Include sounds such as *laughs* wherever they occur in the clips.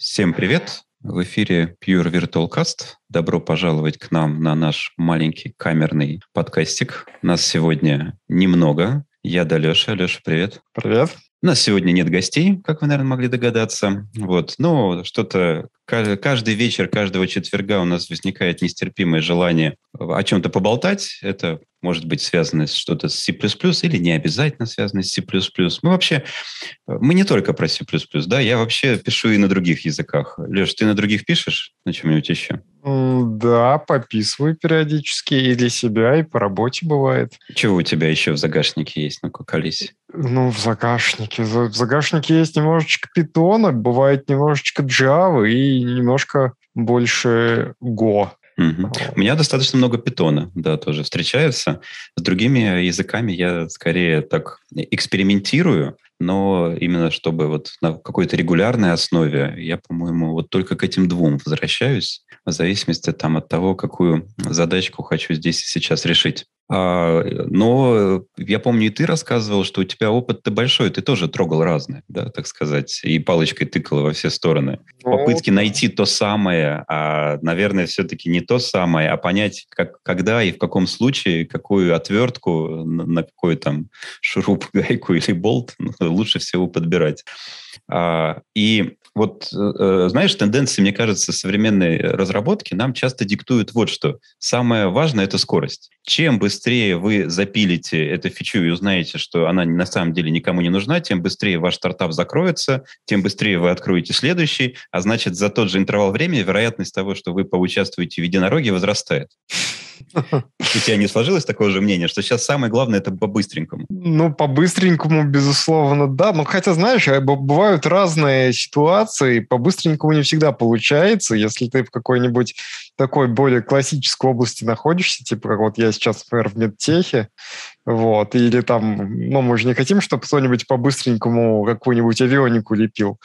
Всем привет! В эфире Pure Virtual Cast. Добро пожаловать к нам на наш маленький камерный подкастик. Нас сегодня немного. Я да Леша. Леша, привет. Привет. У нас сегодня нет гостей, как вы, наверное, могли догадаться. Вот. Но что-то каждый вечер, каждого четверга у нас возникает нестерпимое желание о чем-то поболтать. Это может быть связано с что-то с C++ или не обязательно связано с C++. Мы вообще, мы не только про C++, да, я вообще пишу и на других языках. Леш, ты на других пишешь? На чем-нибудь еще? Да, пописываю периодически и для себя, и по работе бывает. Чего у тебя еще в загашнике есть? Ну-ка, колись. Ну, в загашнике. В загашнике есть немножечко питона, бывает немножечко Java и немножко больше Go. Угу. У меня достаточно много питона, да, тоже встречается. С другими языками я скорее так экспериментирую, но именно чтобы вот на какой-то регулярной основе я, по-моему, вот только к этим двум возвращаюсь, в зависимости там от того, какую задачку хочу здесь и сейчас решить. А, но я помню, и ты рассказывал, что у тебя опыт-то большой, ты тоже трогал разные, да, так сказать, и палочкой тыкал во все стороны. Ну, Попытки найти то самое, а, наверное, все-таки не то самое, а понять, как, когда и в каком случае, какую отвертку, на, какой там шуруп, *laughs* гайку или болт лучше всего подбирать. А, и вот, э, знаешь, тенденции, мне кажется, современной разработки нам часто диктуют вот что. Самое важное – это скорость. Чем быстрее вы запилите эту фичу и узнаете, что она на самом деле никому не нужна, тем быстрее ваш стартап закроется, тем быстрее вы откроете следующий, а значит, за тот же интервал времени вероятность того, что вы поучаствуете в единороге, возрастает. У тебя не сложилось такое же мнение, что сейчас самое главное это по-быстренькому? Ну, по-быстренькому, безусловно, да. Ну, хотя, знаешь, э, бывают разные ситуации, по-быстренькому не всегда получается. Если ты в какой-нибудь такой более классической области находишься, типа как вот я сейчас, например, в медтехе, вот, или там, ну, мы же не хотим, чтобы кто-нибудь по-быстренькому какую-нибудь авионику лепил,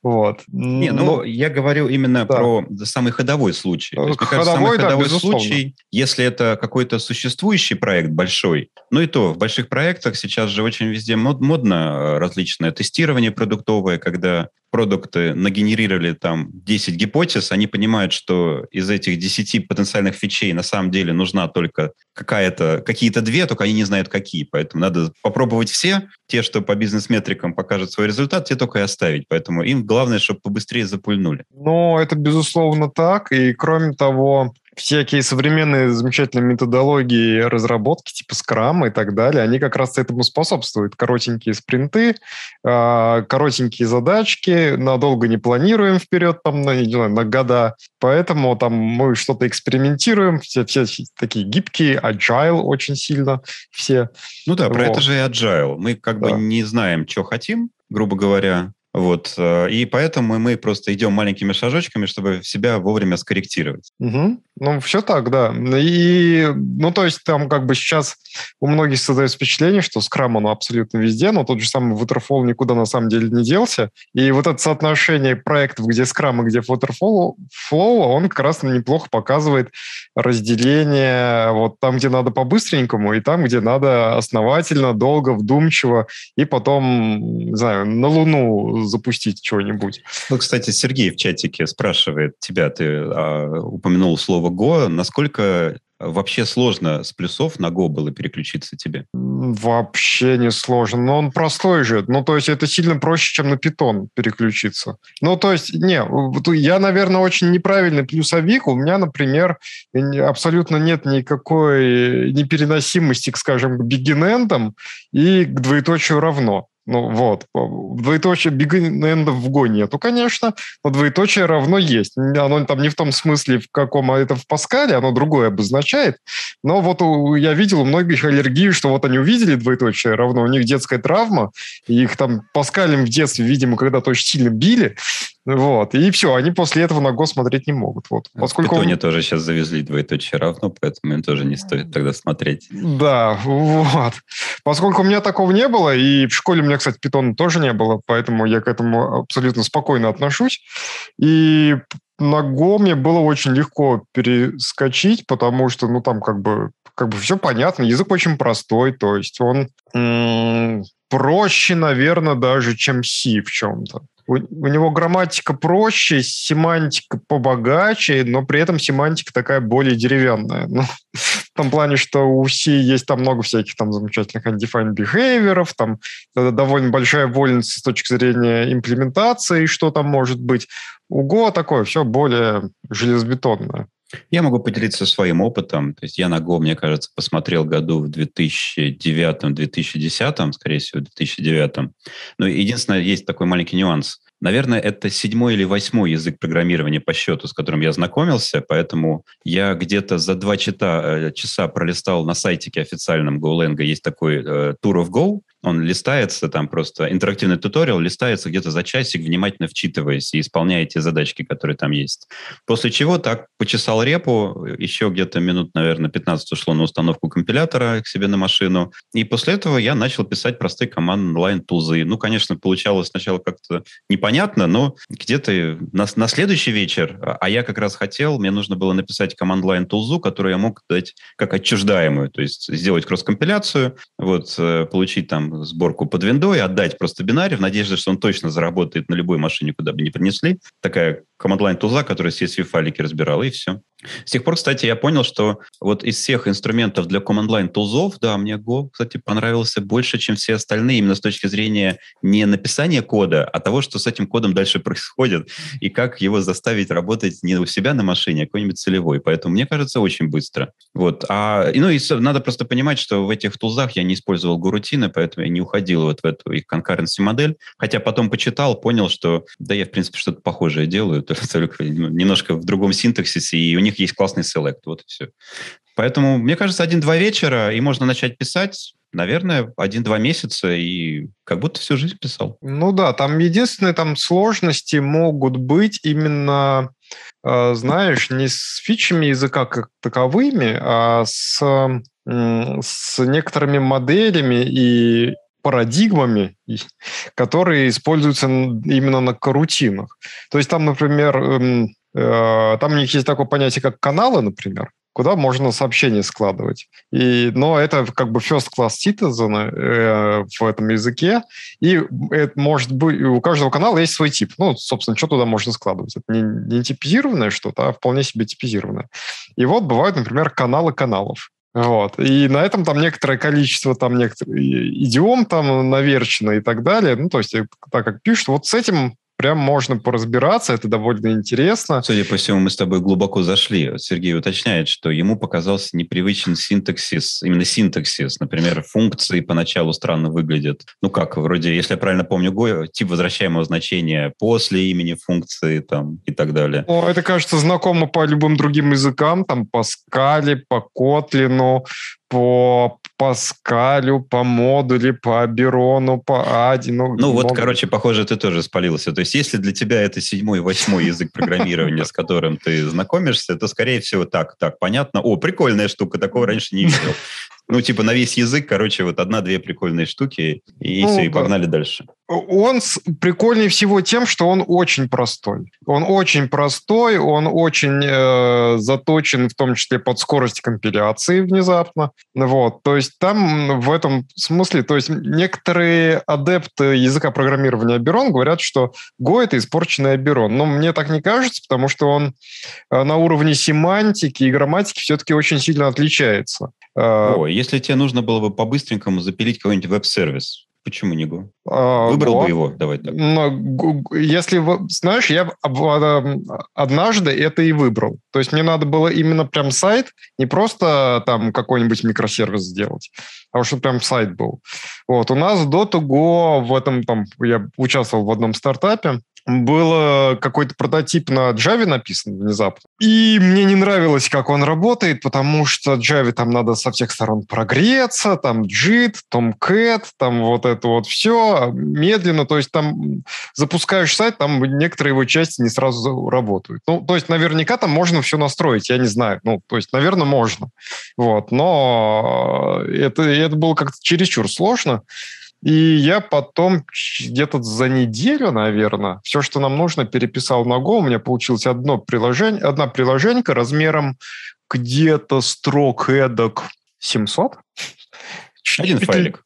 вот. Не, ну, Но, я говорю именно да. про самый ходовой случай. То есть, ходовой, кажется, самый ходовой да, случай, если это какой-то существующий проект большой, ну и то, в больших проектах сейчас же очень везде мод, модно э, различное тестирование продуктовое, когда продукты нагенерировали там 10 гипотез, они понимают, что из этих 10 потенциальных фичей на самом деле нужна только какая-то, какие-то две, только они не знают какие. Поэтому надо попробовать все. Те, что по бизнес-метрикам покажут свой результат, те только и оставить. Поэтому им главное, чтобы побыстрее запульнули. Ну, это безусловно так. И кроме того, всякие современные замечательные методологии разработки, типа скрама и так далее, они как раз этому способствуют. Коротенькие спринты, а, коротенькие задачки, надолго не планируем вперед, там, на, не знаю, на года. Поэтому там мы что-то экспериментируем, все, все такие гибкие, agile очень сильно все. Ну да, про вот. это же и agile. Мы как да. бы не знаем, что хотим, грубо говоря, вот. Э, и поэтому мы просто идем маленькими шажочками, чтобы себя вовремя скорректировать. Угу. Ну, все так, да. И, ну, то есть там как бы сейчас у многих создается впечатление, что скрам, он абсолютно везде, но тот же самый Waterfall никуда на самом деле не делся. И вот это соотношение проектов, где скрам и где Waterfall, Flow, он как раз неплохо показывает разделение вот там, где надо по-быстренькому, и там, где надо основательно, долго, вдумчиво, и потом, не знаю, на Луну запустить чего-нибудь. Ну, кстати, Сергей в чатике спрашивает тебя, ты а, упомянул слово «го», насколько Вообще сложно с плюсов на Go было переключиться тебе? Вообще не сложно. Но он простой же. Ну, то есть это сильно проще, чем на Python переключиться. Ну, то есть, не, я, наверное, очень неправильный плюсовик. У меня, например, абсолютно нет никакой непереносимости, к, скажем, к бигинендам и к двоеточию равно. Ну вот, двоеточие бигненда в Go нету, конечно, но двоеточие равно есть. Оно там не в том смысле, в каком а это в Паскале, оно другое обозначает. Но вот я видел у многих аллергию, что вот они увидели двоеточие равно, у них детская травма, и их там Паскалем в детстве, видимо, когда-то очень сильно били, вот. И все, они после этого на гос смотреть не могут. Вот. Поскольку... В Питоне тоже сейчас завезли двоеточие равно, поэтому им тоже не стоит тогда смотреть. Да, вот. Поскольку у меня такого не было, и в школе у меня, кстати, питона тоже не было, поэтому я к этому абсолютно спокойно отношусь. И на Го мне было очень легко перескочить, потому что, ну, там как бы, как бы все понятно, язык очень простой, то есть он м- проще, наверное, даже, чем C в чем-то. У, у него грамматика проще, семантика побогаче, но при этом семантика такая более деревянная. Ну, *laughs* в том плане, что у C есть там много всяких там замечательных undefined behavior, там довольно большая вольность с точки зрения имплементации, что там может быть. У Go такое все более железобетонное. Я могу поделиться своим опытом. То есть я на Go, мне кажется, посмотрел году в 2009-2010, скорее всего, 2009. Но единственное, есть такой маленький нюанс. Наверное, это седьмой или восьмой язык программирования по счету, с которым я знакомился, поэтому я где-то за два часа, э, часа пролистал на сайтике официальном GoLang, есть такой э, Tour of Go, он листается, там просто интерактивный туториал листается где-то за часик, внимательно вчитываясь и исполняя те задачки, которые там есть. После чего так почесал репу, еще где-то минут, наверное, 15 ушло на установку компилятора к себе на машину, и после этого я начал писать простые команды онлайн тулзы. Ну, конечно, получалось сначала как-то непонятно, но где-то на, на следующий вечер, а, а я как раз хотел, мне нужно было написать команд-лайн тулзу, которую я мог дать как отчуждаемую, то есть сделать кросс-компиляцию, вот, э, получить там сборку под виндой, отдать просто бинарий в надежде, что он точно заработает на любой машине, куда бы ни принесли. Такая команд-лайн туза, которая CSV-файлики разбирала, и все. С тех пор, кстати, я понял, что вот из всех инструментов для command-line тулзов, да, мне Go, кстати, понравился больше, чем все остальные, именно с точки зрения не написания кода, а того, что с этим кодом дальше *laughs* происходит, и как его заставить работать не у себя на машине, а какой-нибудь целевой. Поэтому, мне кажется, очень быстро. Вот. А, ну, и надо просто понимать, что в этих тулзах я не использовал гурутины, поэтому я не уходил вот в эту их concurrency модель. Хотя потом почитал, понял, что да, я, в принципе, что-то похожее делаю, немножко в другом синтаксисе, и у них есть классный селект, вот и все. Поэтому, мне кажется, один-два вечера, и можно начать писать, наверное, один-два месяца, и как будто всю жизнь писал. Ну да, там единственные там сложности могут быть именно, э, знаешь, не с фичами языка как таковыми, а с, с некоторыми моделями и парадигмами, которые используются именно на карутинах. То есть там, например, эм, э, там у них есть такое понятие, как каналы, например, куда можно сообщения складывать. И, но это как бы first class citizen э, в этом языке, и это может быть, у каждого канала есть свой тип. Ну, собственно, что туда можно складывать? Это не, не типизированное что-то, а вполне себе типизированное. И вот бывают, например, каналы каналов. Вот. И на этом там некоторое количество там некоторых идиом там наверчено и так далее. Ну, то есть э, так как пишут, вот с этим прям можно поразбираться, это довольно интересно. Судя по всему, мы с тобой глубоко зашли. Сергей уточняет, что ему показался непривычен синтаксис, именно синтаксис. Например, функции поначалу странно выглядят. Ну как, вроде, если я правильно помню, Go, тип возвращаемого значения после имени функции там и так далее. Ну, это, кажется, знакомо по любым другим языкам, там по скале, по Котлину, по Паскалю, по модуле, по Аберону, по Ади. Ну, ну вот, много... короче, похоже, ты тоже спалился. То есть если для тебя это седьмой, восьмой язык программирования, с которым ты знакомишься, то, скорее всего, так, так, понятно. О, прикольная штука, такого раньше не видел. Ну, типа на весь язык, короче, вот одна-две прикольные штуки, и ну, все, и погнали дальше. Он прикольнее всего тем, что он очень простой. Он очень простой, он очень э, заточен, в том числе под скорость компиляции внезапно. Вот, то есть там в этом смысле, то есть некоторые адепты языка программирования Аберон говорят, что Go это испорченный Аберон. Но мне так не кажется, потому что он э, на уровне семантики и грамматики все-таки очень сильно отличается. Э, О, если тебе нужно было бы по-быстренькому запилить какой-нибудь веб-сервис, почему не Go? А, Выбрал Go. бы его, давай так. Но, если, знаешь, я однажды это и выбрал. То есть мне надо было именно прям сайт, не просто там какой-нибудь микросервис сделать, а чтобы прям сайт был. Вот, у нас до того в этом, там, я участвовал в одном стартапе, был какой-то прототип на Java написан внезапно. И мне не нравилось, как он работает, потому что Java там надо со всех сторон прогреться, там JIT, Tomcat, там вот это вот все медленно. То есть там запускаешь сайт, там некоторые его части не сразу работают. Ну, то есть наверняка там можно все настроить, я не знаю. Ну, то есть, наверное, можно. Вот. Но это, это было как-то чересчур сложно. И я потом где-то за неделю, наверное, все, что нам нужно, переписал на Go. У меня получилось одно приложение, одна приложенька размером где-то строк эдак 700. Один файлик.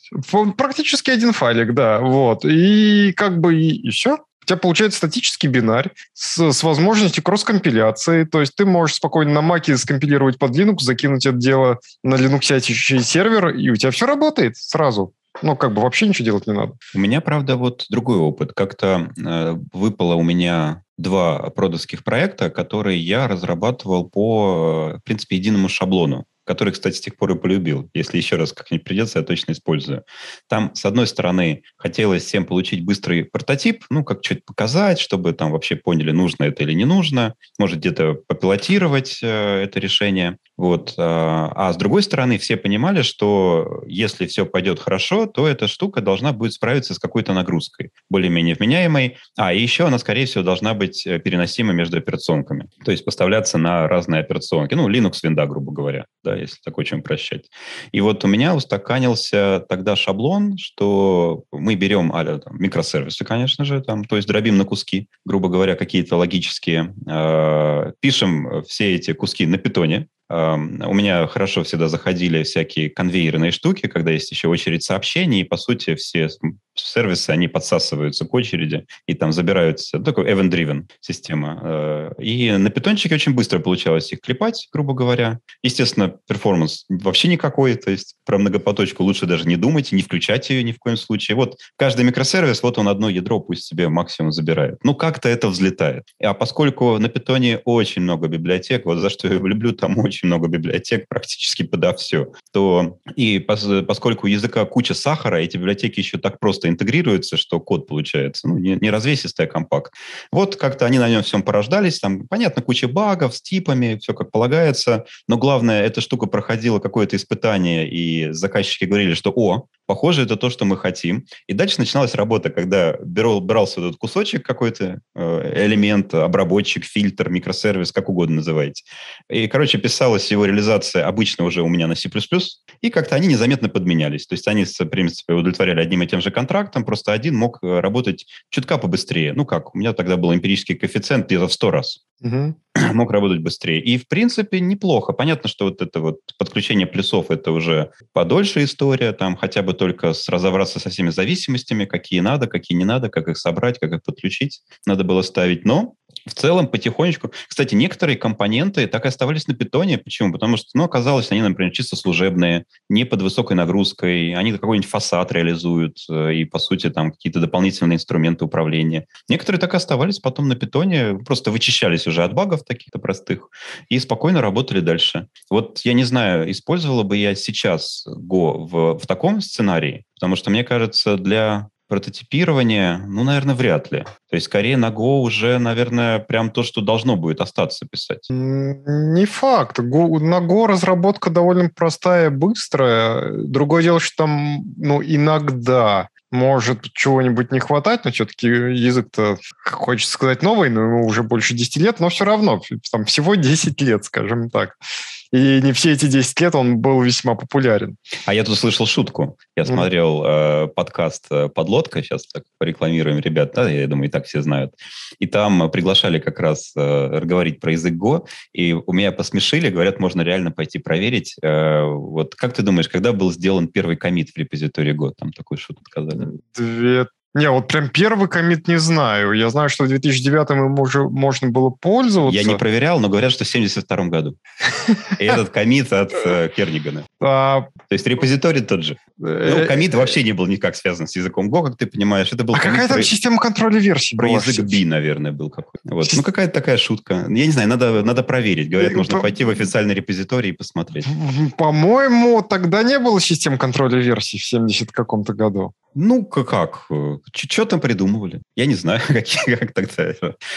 Практически один файлик, да. Вот. И как бы и, и все. тебя получается статический бинарь с, с возможностью кросс-компиляции, то есть ты можешь спокойно на Mac скомпилировать под Linux, закинуть это дело на Linux сервер, и у тебя все работает сразу. Ну, как бы вообще ничего делать не надо. У меня, правда, вот другой опыт. Как-то э, выпало у меня два продавских проекта, которые я разрабатывал по, в принципе, единому шаблону который, кстати, с тех пор и полюбил. Если еще раз как-нибудь придется, я точно использую. Там, с одной стороны, хотелось всем получить быстрый прототип, ну, как что-то показать, чтобы там вообще поняли, нужно это или не нужно, может где-то попилотировать э, это решение. Вот. А, а с другой стороны, все понимали, что если все пойдет хорошо, то эта штука должна будет справиться с какой-то нагрузкой, более-менее вменяемой. А, и еще она, скорее всего, должна быть э, переносима между операционками. То есть поставляться на разные операционки. Ну, Linux, винда, грубо говоря, да, если так очень упрощать. И вот у меня устаканился тогда шаблон, что мы берем а там, микросервисы, конечно же, там, то есть дробим на куски, грубо говоря, какие-то логические, э, пишем все эти куски на питоне, у меня хорошо всегда заходили всякие конвейерные штуки, когда есть еще очередь сообщений, и, по сути, все сервисы, они подсасываются к очереди и там забираются. Такой event-driven система. Э, и на питончике очень быстро получалось их клепать, грубо говоря. Естественно, performance вообще никакой, то есть про многопоточку лучше даже не думать, не включать ее ни в коем случае. Вот каждый микросервис, вот он одно ядро пусть себе максимум забирает. Ну, как-то это взлетает. А поскольку на питоне очень много библиотек, вот за что я люблю, там очень много библиотек, практически подав все, то и поскольку у языка куча сахара, эти библиотеки еще так просто интегрируется, что код получается, ну, не, не развесистый, а компакт. Вот как-то они на нем всем порождались, там, понятно, куча багов с типами, все как полагается, но главное, эта штука проходила какое-то испытание, и заказчики говорили, что, о, похоже, это то, что мы хотим. И дальше начиналась работа, когда беру, брался этот кусочек какой-то, э, элемент, обработчик, фильтр, микросервис, как угодно называйте. И, короче, писалась его реализация обычно уже у меня на C++, и как-то они незаметно подменялись. То есть они, в принципе, удовлетворяли одним и тем же контрактом, контрактом, просто один мог э, работать чутка побыстрее. Ну как, у меня тогда был эмпирический коэффициент где-то в 100 раз. Угу. *clears throat* Мог работать быстрее. И, в принципе, неплохо. Понятно, что вот это вот подключение плюсов – это уже подольше история, там хотя бы только с, разобраться со всеми зависимостями, какие надо, какие не надо, как их собрать, как их подключить. Надо было ставить. Но в целом потихонечку... Кстати, некоторые компоненты так и оставались на питоне. Почему? Потому что, ну, оказалось, они, например, чисто служебные, не под высокой нагрузкой, они какой-нибудь фасад реализуют э, и, по сути, там какие-то дополнительные инструменты управления. Некоторые так и оставались потом на питоне, просто вычищались уже от багов таких-то простых и спокойно работали дальше. Вот я не знаю, использовала бы я сейчас Go в, в таком сценарии, потому что, мне кажется, для прототипирование, ну, наверное, вряд ли. То есть, скорее, на Go уже, наверное, прям то, что должно будет остаться писать. Не факт. Go, на Go разработка довольно простая, быстрая. Другое дело, что там, ну, иногда может чего-нибудь не хватать, но все-таки язык-то, хочется сказать, новый, но ему уже больше 10 лет, но все равно, там всего 10 лет, скажем так. И не все эти 10 лет он был весьма популярен. А я тут слышал шутку. Я смотрел э, подкаст э, «Подлодка», сейчас так порекламируем, ребят, да, я думаю, и так все знают. И там приглашали как раз э, говорить про язык Go, и у меня посмешили, говорят, можно реально пойти проверить. Э, вот как ты думаешь, когда был сделан первый комит в репозитории Go? Там такую шутку сказали. Не, вот прям первый комит не знаю. Я знаю, что в 2009 им уже можно было пользоваться. Я не проверял, но говорят, что в 72 году. И этот комит от э, Кернигана. *laughs* А, То есть репозиторий тот же. Ну, э, комит вообще не был никак связан с языком Go, как ты понимаешь. Это был а какая там система контроля версий Про язык B, наверное, был какой-то. Вот. Ну, какая-то такая шутка. Я не знаю, надо, надо проверить. Говорят, можно э, пойти в официальный репозиторий и посмотреть. По-моему, тогда не было систем контроля версий в 70 каком-то году. Ну, как? Что там придумывали? Я не знаю, *laughs* какие, как тогда.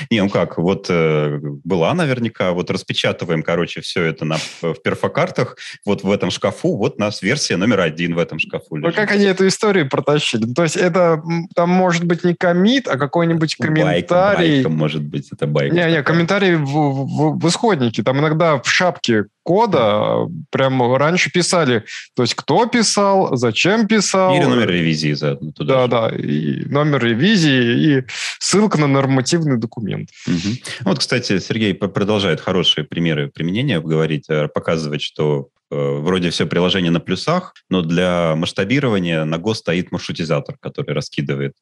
Не, ну как, вот э, была наверняка, вот распечатываем, короче, все это на, в перфокартах, вот в этом шкафу, вот у нас версия номер один в этом шкафу лежит. Ну, как они эту историю протащили? То есть это там может быть не комит, а какой-нибудь комментарий. Байка, байка, может быть, это байка. Не, не, комментарий в, в, в исходнике. Там иногда в шапке кода прям раньше писали, то есть кто писал, зачем писал. Или номер ревизии заодно туда. Да, же. да, и номер ревизии, и ссылка на нормативный документ. Угу. Вот, кстати, Сергей продолжает хорошие примеры применения говорить, э, показывать, что вроде все приложение на плюсах, но для масштабирования на Go стоит маршрутизатор, который раскидывает.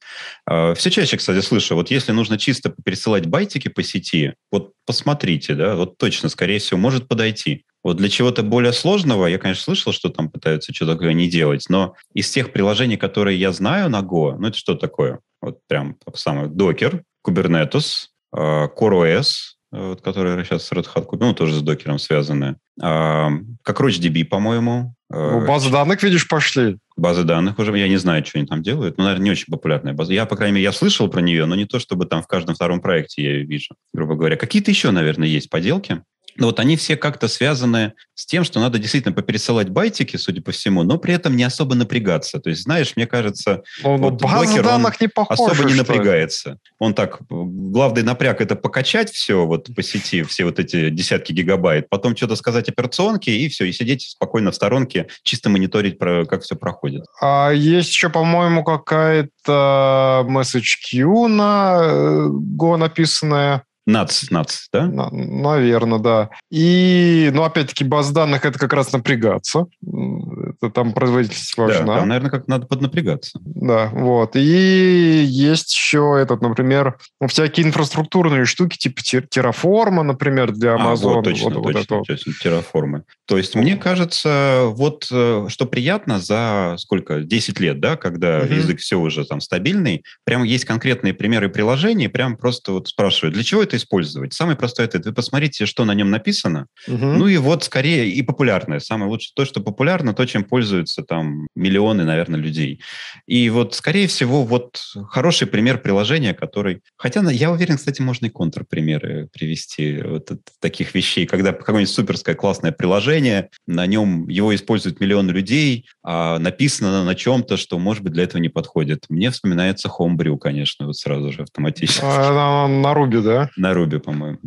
Все чаще, кстати, слышу, вот если нужно чисто пересылать байтики по сети, вот посмотрите, да, вот точно, скорее всего, может подойти. Вот для чего-то более сложного, я, конечно, слышал, что там пытаются что-то такое не делать, но из тех приложений, которые я знаю на Go, ну это что такое? Вот прям самое Docker, Kubernetes, а, CoreOS, вот, которые сейчас с Red Hat купил, ну, тоже с докером связаны. А, как RoachDB, по-моему. А, ну, базы данных, видишь, пошли. Базы данных уже, я не знаю, что они там делают. Ну, наверное, не очень популярная база. Я, по крайней мере, я слышал про нее, но не то, чтобы там в каждом втором проекте я ее вижу, грубо говоря. Какие-то еще, наверное, есть поделки. Но вот они все как-то связаны с тем, что надо действительно попересылать байтики, судя по всему, но при этом не особо напрягаться. То есть, знаешь, мне кажется, ну, вот Docker, данных не похожа, особо не напрягается. Он так, главный напряг это покачать все вот по сети, все вот эти десятки гигабайт, потом что-то сказать операционке, и все, и сидеть спокойно в сторонке, чисто мониторить, как все проходит. А есть еще, по-моему, какая-то message queue на э, Go написанная. НАЦ, НАЦ, да? На, наверное, да. И, ну, опять-таки, баз данных – это как раз напрягаться. Это там производительность важна. Да, там, наверное, как надо поднапрягаться. Да, вот. И есть еще этот, например, всякие инфраструктурные штуки, типа терраформа, например, для Amazon. А, вот, точно, вот, точно, вот точно, терраформы. То есть, мне кажется, вот э, что приятно за сколько, 10 лет, да, когда угу. язык все уже там стабильный, прямо есть конкретные примеры приложений, прям просто вот спрашивают, для чего это использовать? Самый простой ответ. Вы посмотрите, что на нем написано. Угу. Ну и вот скорее и популярное. Самое лучшее то, что популярно, то, чем пользуются там миллионы, наверное, людей. И вот, скорее всего, вот хороший пример приложения, который... Хотя я уверен, кстати, можно и контрпримеры привести вот таких вещей, когда какое-нибудь суперское классное приложение, на нем его используют миллион людей, а написано на чем-то, что, может быть, для этого не подходит. Мне вспоминается Homebrew, конечно, вот сразу же автоматически. А, на, на Ruby, да? На Руби, по-моему.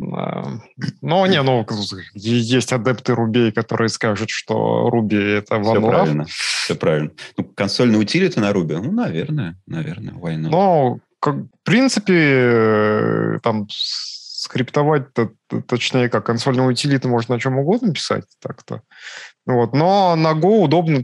Ну, не, ну, есть адепты Ruby, которые скажут, что Ruby это Все правильно, все правильно. Ну, консольный утилиты на Руби, ну, наверное, наверное, not? Ну, в принципе, э, там скриптовать, точнее, как консольную утилиту можно на чем угодно писать так-то. Вот. Но на Go удобно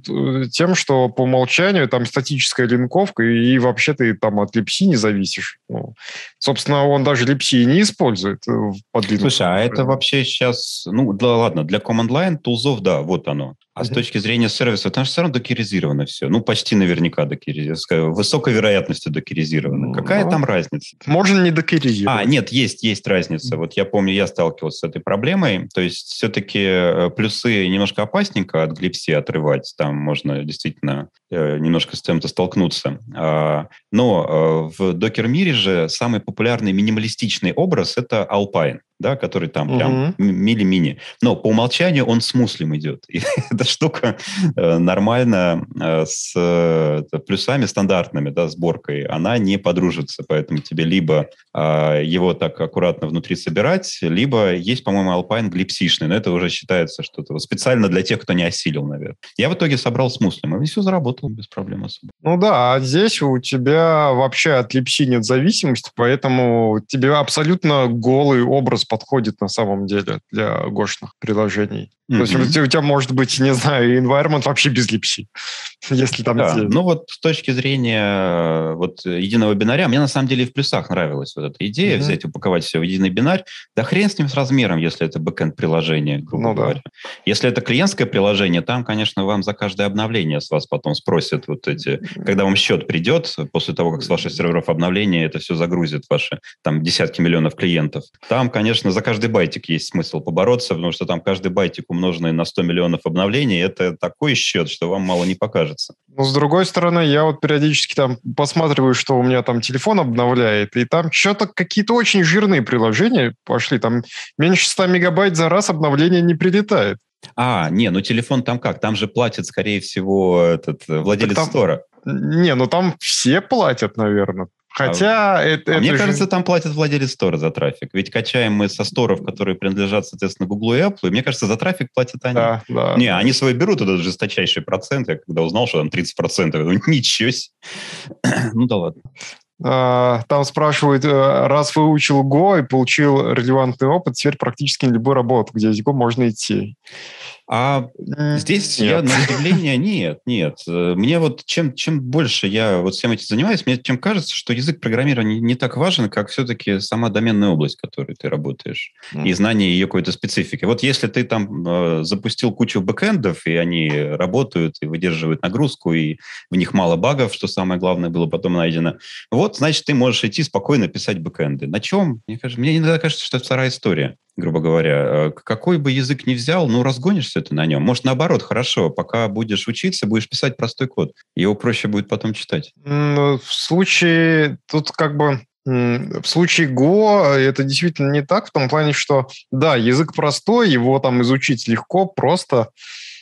тем, что по умолчанию там статическая линковка, и вообще ты там от липси не зависишь. Ну, собственно, он даже липси не использует э, под Linux. Слушай, а это вообще сейчас... Ну, да ладно, для command line тулзов, да, вот оно. А mm-hmm. с точки зрения сервиса, там же все равно докеризировано все. Ну, почти наверняка докеризировано. Высокой вероятностью докеризировано. Какая там разница? Можно не докеризировать. А, нет, есть, есть разница. Вот я помню, я сталкивался с этой проблемой. То есть все-таки э, плюсы немножко опасненько от глипси отрывать. Там можно действительно э, немножко с чем-то столкнуться. А, но э, в докер-мире же самый популярный минималистичный образ – это Alpine да, который там угу. прям мили-мини. Но по умолчанию он с муслим идет. И *laughs* эта штука э, нормально э, с э, плюсами стандартными, да, сборкой, она не подружится. Поэтому тебе либо э, его так аккуратно внутри собирать, либо есть, по-моему, Alpine глипсишный, но это уже считается что-то специально для тех, кто не осилил, наверное. Я в итоге собрал с муслим, и все заработало без проблем особо. Ну да, а здесь у тебя вообще от липси нет зависимости, поэтому тебе абсолютно голый образ подходит на самом деле для гошных приложений. Mm-hmm. То есть у тебя может быть, не знаю, environment вообще без липси, *laughs* если там... Да. Ну вот с точки зрения э, вот единого бинаря, мне на самом деле и в плюсах нравилась вот эта идея, mm-hmm. взять, упаковать все в единый бинарь. Да хрен с ним с размером, если это бэкэнд приложение, грубо ну, говоря. Да. Если это клиентское приложение, там, конечно, вам за каждое обновление с вас потом спросят вот эти... Когда вам счет придет, после того, как с ваших серверов обновление, это все загрузит ваши там десятки миллионов клиентов. Там, конечно, за каждый байтик есть смысл побороться, потому что там каждый байтик умноженный на 100 миллионов обновлений, это такой счет, что вам мало не покажется. Ну, с другой стороны, я вот периодически там посматриваю, что у меня там телефон обновляет, и там что-то какие-то очень жирные приложения пошли, там меньше 100 мегабайт за раз обновление не прилетает. А, не, ну телефон там как? Там же платит, скорее всего, этот э, владелец там, стора. Не, ну там все платят, наверное. Хотя а, это, а это мне же... кажется, там платит владелец стора за трафик. Ведь качаем мы со сторов, которые принадлежат, соответственно, Google и Apple, и мне кажется, за трафик платят они. Да, да. Не, они свой берут, этот жесточайший процент. Я когда узнал, что там 30%, я думаю, ничего себе. *clears throat* ну да ладно. А, там спрашивают, э, раз выучил Go и получил релевантный опыт, теперь практически на любую работу, где есть Go, можно идти. А здесь нет. я, на удивление, нет, нет. Мне вот чем, чем больше я вот всем этим занимаюсь, мне чем кажется, что язык программирования не, не так важен, как все-таки сама доменная область, в которой ты работаешь, mm. и знание ее какой-то специфики. Вот если ты там э, запустил кучу бэкэндов, и они работают, и выдерживают нагрузку, и в них мало багов, что самое главное было потом найдено, вот, значит, ты можешь идти спокойно писать бэкэнды. На чем? Мне, кажется, мне иногда кажется, что это вторая история грубо говоря. Э, какой бы язык ни взял, ну, разгонишься ты на нем. Может, наоборот, хорошо, пока будешь учиться, будешь писать простой код. Его проще будет потом читать. Ну, в случае, тут как бы в случае Go это действительно не так, в том плане, что, да, язык простой, его там изучить легко, просто,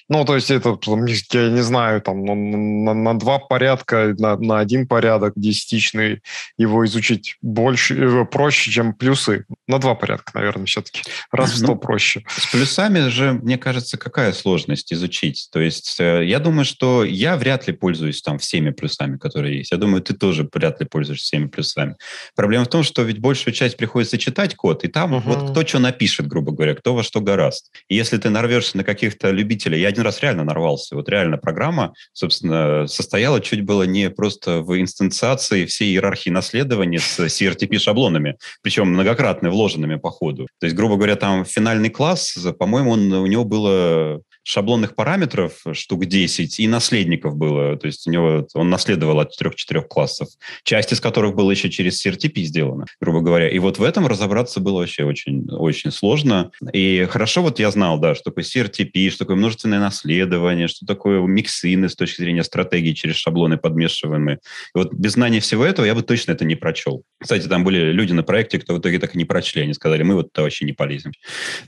ну, то есть это, я не знаю, там на, на, на два порядка, на, на один порядок десятичный его изучить больше, э, проще, чем плюсы. На два порядка, наверное, все-таки. Раз в сто ну, проще. С плюсами же, мне кажется, какая сложность изучить? То есть э, я думаю, что я вряд ли пользуюсь там всеми плюсами, которые есть. Я думаю, ты тоже вряд ли пользуешься всеми плюсами. Проблема в том, что ведь большую часть приходится читать код, и там угу. вот кто что напишет, грубо говоря, кто во что гораст. И если ты нарвешься на каких-то любителей, я один раз реально нарвался. Вот реально программа, собственно, состояла чуть было не просто в инстанциации всей иерархии наследования с CRTP-шаблонами, причем многократно вложенными по ходу. То есть, грубо говоря, там финальный класс, по-моему, у него было шаблонных параметров штук 10, и наследников было. То есть у него он наследовал от трех-четырех классов, часть из которых была еще через CRTP сделана, грубо говоря. И вот в этом разобраться было вообще очень, очень сложно. И хорошо вот я знал, да, что такое CRTP, что такое множественное наследование, что такое миксины с точки зрения стратегии через шаблоны подмешиваемые. И вот без знания всего этого я бы точно это не прочел. Кстати, там были люди на проекте, кто в итоге так и не прочли. Они сказали, мы вот вообще не полезем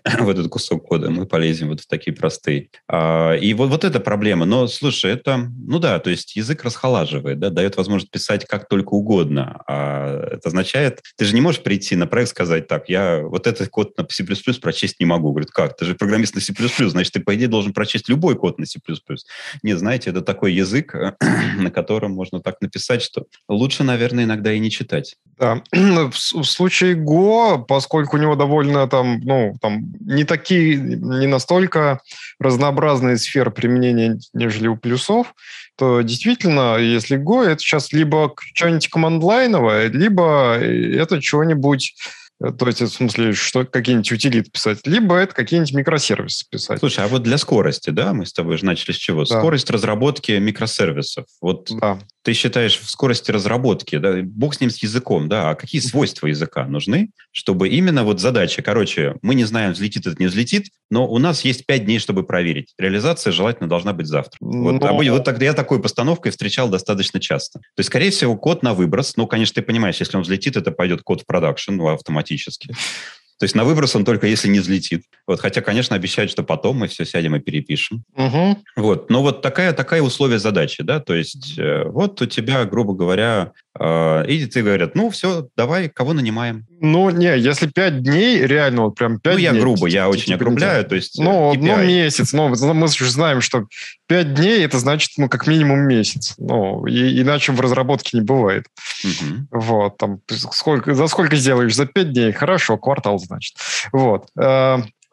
в этот кусок кода, мы полезем вот в такие простые. А, и вот, вот эта проблема. Но, слушай, это, ну да, то есть язык расхолаживает, да, дает возможность писать как только угодно. А это означает, ты же не можешь прийти на проект и сказать, так, я вот этот код на C++ прочесть не могу. Говорит, как? Ты же программист на C++, значит, ты, по идее, должен прочесть любой код на C++. Нет, знаете, это такой язык, *clears throat* на котором можно так написать, что лучше, наверное, иногда и не читать. Да. *clears throat* В, в случае Go, поскольку у него довольно там, ну, там не такие, не настолько разнообразные сферы применения, нежели у плюсов, то действительно, если Go, это сейчас либо что-нибудь командлайновое, либо это чего-нибудь Э, то есть, в смысле, что какие-нибудь утилиты писать, либо это какие-нибудь микросервисы писать. Слушай, а вот для скорости, да, мы с тобой же начали с чего? Да. Скорость разработки микросервисов. Вот да. ты считаешь в скорости разработки, да, бог с ним с языком, да, а какие свойства языка нужны, чтобы именно вот задача, короче, мы не знаем, взлетит это, не взлетит, но у нас есть пять дней, чтобы проверить. Реализация желательно должна быть завтра. Но... Вот, а вот тогда я такой постановкой встречал достаточно часто. То есть, скорее всего, код на выброс, ну, конечно, ты понимаешь, если он взлетит, это пойдет код в продакшн, ну, автоматически автоматически. То есть на выброс он только если не взлетит. Вот, хотя, конечно, обещают, что потом мы все сядем и перепишем. Угу. Вот, но вот такая, такая условие задачи, да, то есть э, вот у тебя, грубо говоря, э, и ты говорят, ну все, давай, кого нанимаем? Ну, не, если пять дней, реально вот прям пять дней. Ну, я грубо, я очень округляю, то есть... Ну, ну, месяц, но мы же знаем, что пять дней, это значит, ну, как минимум месяц. Ну, и, иначе в разработке не бывает. Угу. Вот, там, сколько, за сколько сделаешь? За пять дней? Хорошо, квартал, значит. Вот.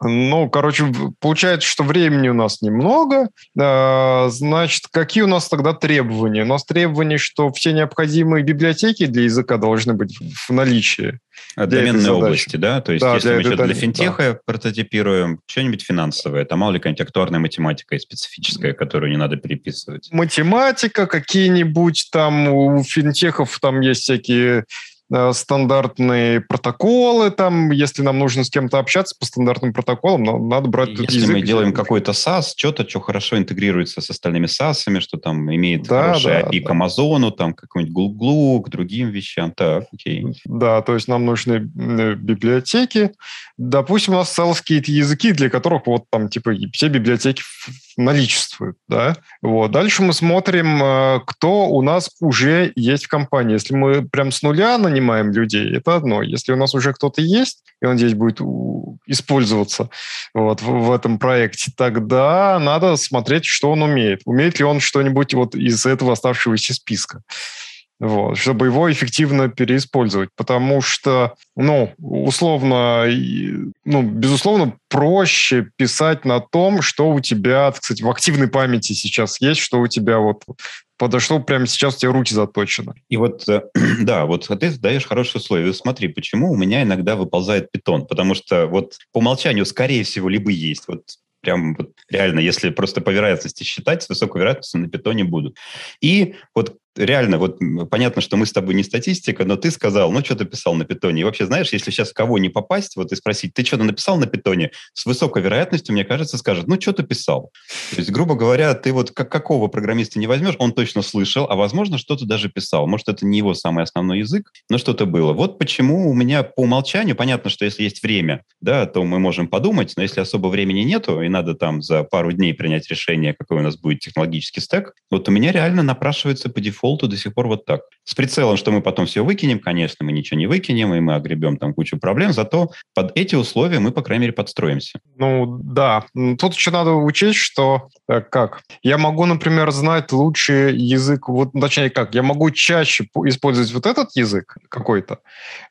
Ну, короче, получается, что времени у нас немного. Э, значит, какие у нас тогда требования? У нас требования, что все необходимые библиотеки для языка должны быть в наличии. Доменной области, да? То есть, да, если для, мы для, для финтеха да. прототипируем, что-нибудь финансовое, там мало ли какая-нибудь актуарная математика и специфическая, которую не надо переписывать. Математика, какие-нибудь там у финтехов там есть всякие стандартные протоколы, там, если нам нужно с кем-то общаться по стандартным протоколам, нам надо брать Если язык, мы делаем какой-то SAS, что-то, что хорошо интегрируется с остальными SAS, что там имеет да, хороший да, API да. к Амазону, там, какой-нибудь Google, к другим вещам, так, окей. Да, то есть нам нужны э, библиотеки. Допустим, у нас целых какие-то языки, для которых вот там, типа, все библиотеки наличествуют, да. Вот. Dальше мы смотрим, э, кто у нас уже есть в компании. Если мы прям с нуля на нанимаем людей, это одно. Если у нас уже кто-то есть, и он здесь будет использоваться вот, в этом проекте, тогда надо смотреть, что он умеет. Умеет ли он что-нибудь вот из этого оставшегося списка. Вот, чтобы его эффективно переиспользовать. Потому что, ну, условно, ну, безусловно, проще писать на том, что у тебя, кстати, в активной памяти сейчас есть, что у тебя вот подошло прямо сейчас, у тебя руки заточены. И вот, э, *clears throat* да, вот ты даешь хорошие условия. Смотри, почему у меня иногда выползает питон? Потому что вот по умолчанию, скорее всего, либо есть. Вот прям вот реально, если просто по вероятности считать, с высокой вероятностью на питоне будут. И вот реально, вот понятно, что мы с тобой не статистика, но ты сказал, ну, что ты писал на питоне. И вообще, знаешь, если сейчас кого не попасть, вот и спросить, ты что-то написал на питоне, с высокой вероятностью, мне кажется, скажет, ну, что ты писал. То есть, грубо говоря, ты вот как, какого программиста не возьмешь, он точно слышал, а, возможно, что-то даже писал. Может, это не его самый основной язык, но что-то было. Вот почему у меня по умолчанию, понятно, что если есть время, да, то мы можем подумать, но если особо времени нету, и надо там за пару дней принять решение, какой у нас будет технологический стек, вот у меня реально напрашивается по дефолту дефолту до сих пор вот так. С прицелом, что мы потом все выкинем, конечно, мы ничего не выкинем, и мы огребем там кучу проблем, зато под эти условия мы, по крайней мере, подстроимся. Ну, да. Тут еще надо учесть, что э, как? Я могу, например, знать лучший язык, вот, точнее, как? Я могу чаще использовать вот этот язык какой-то,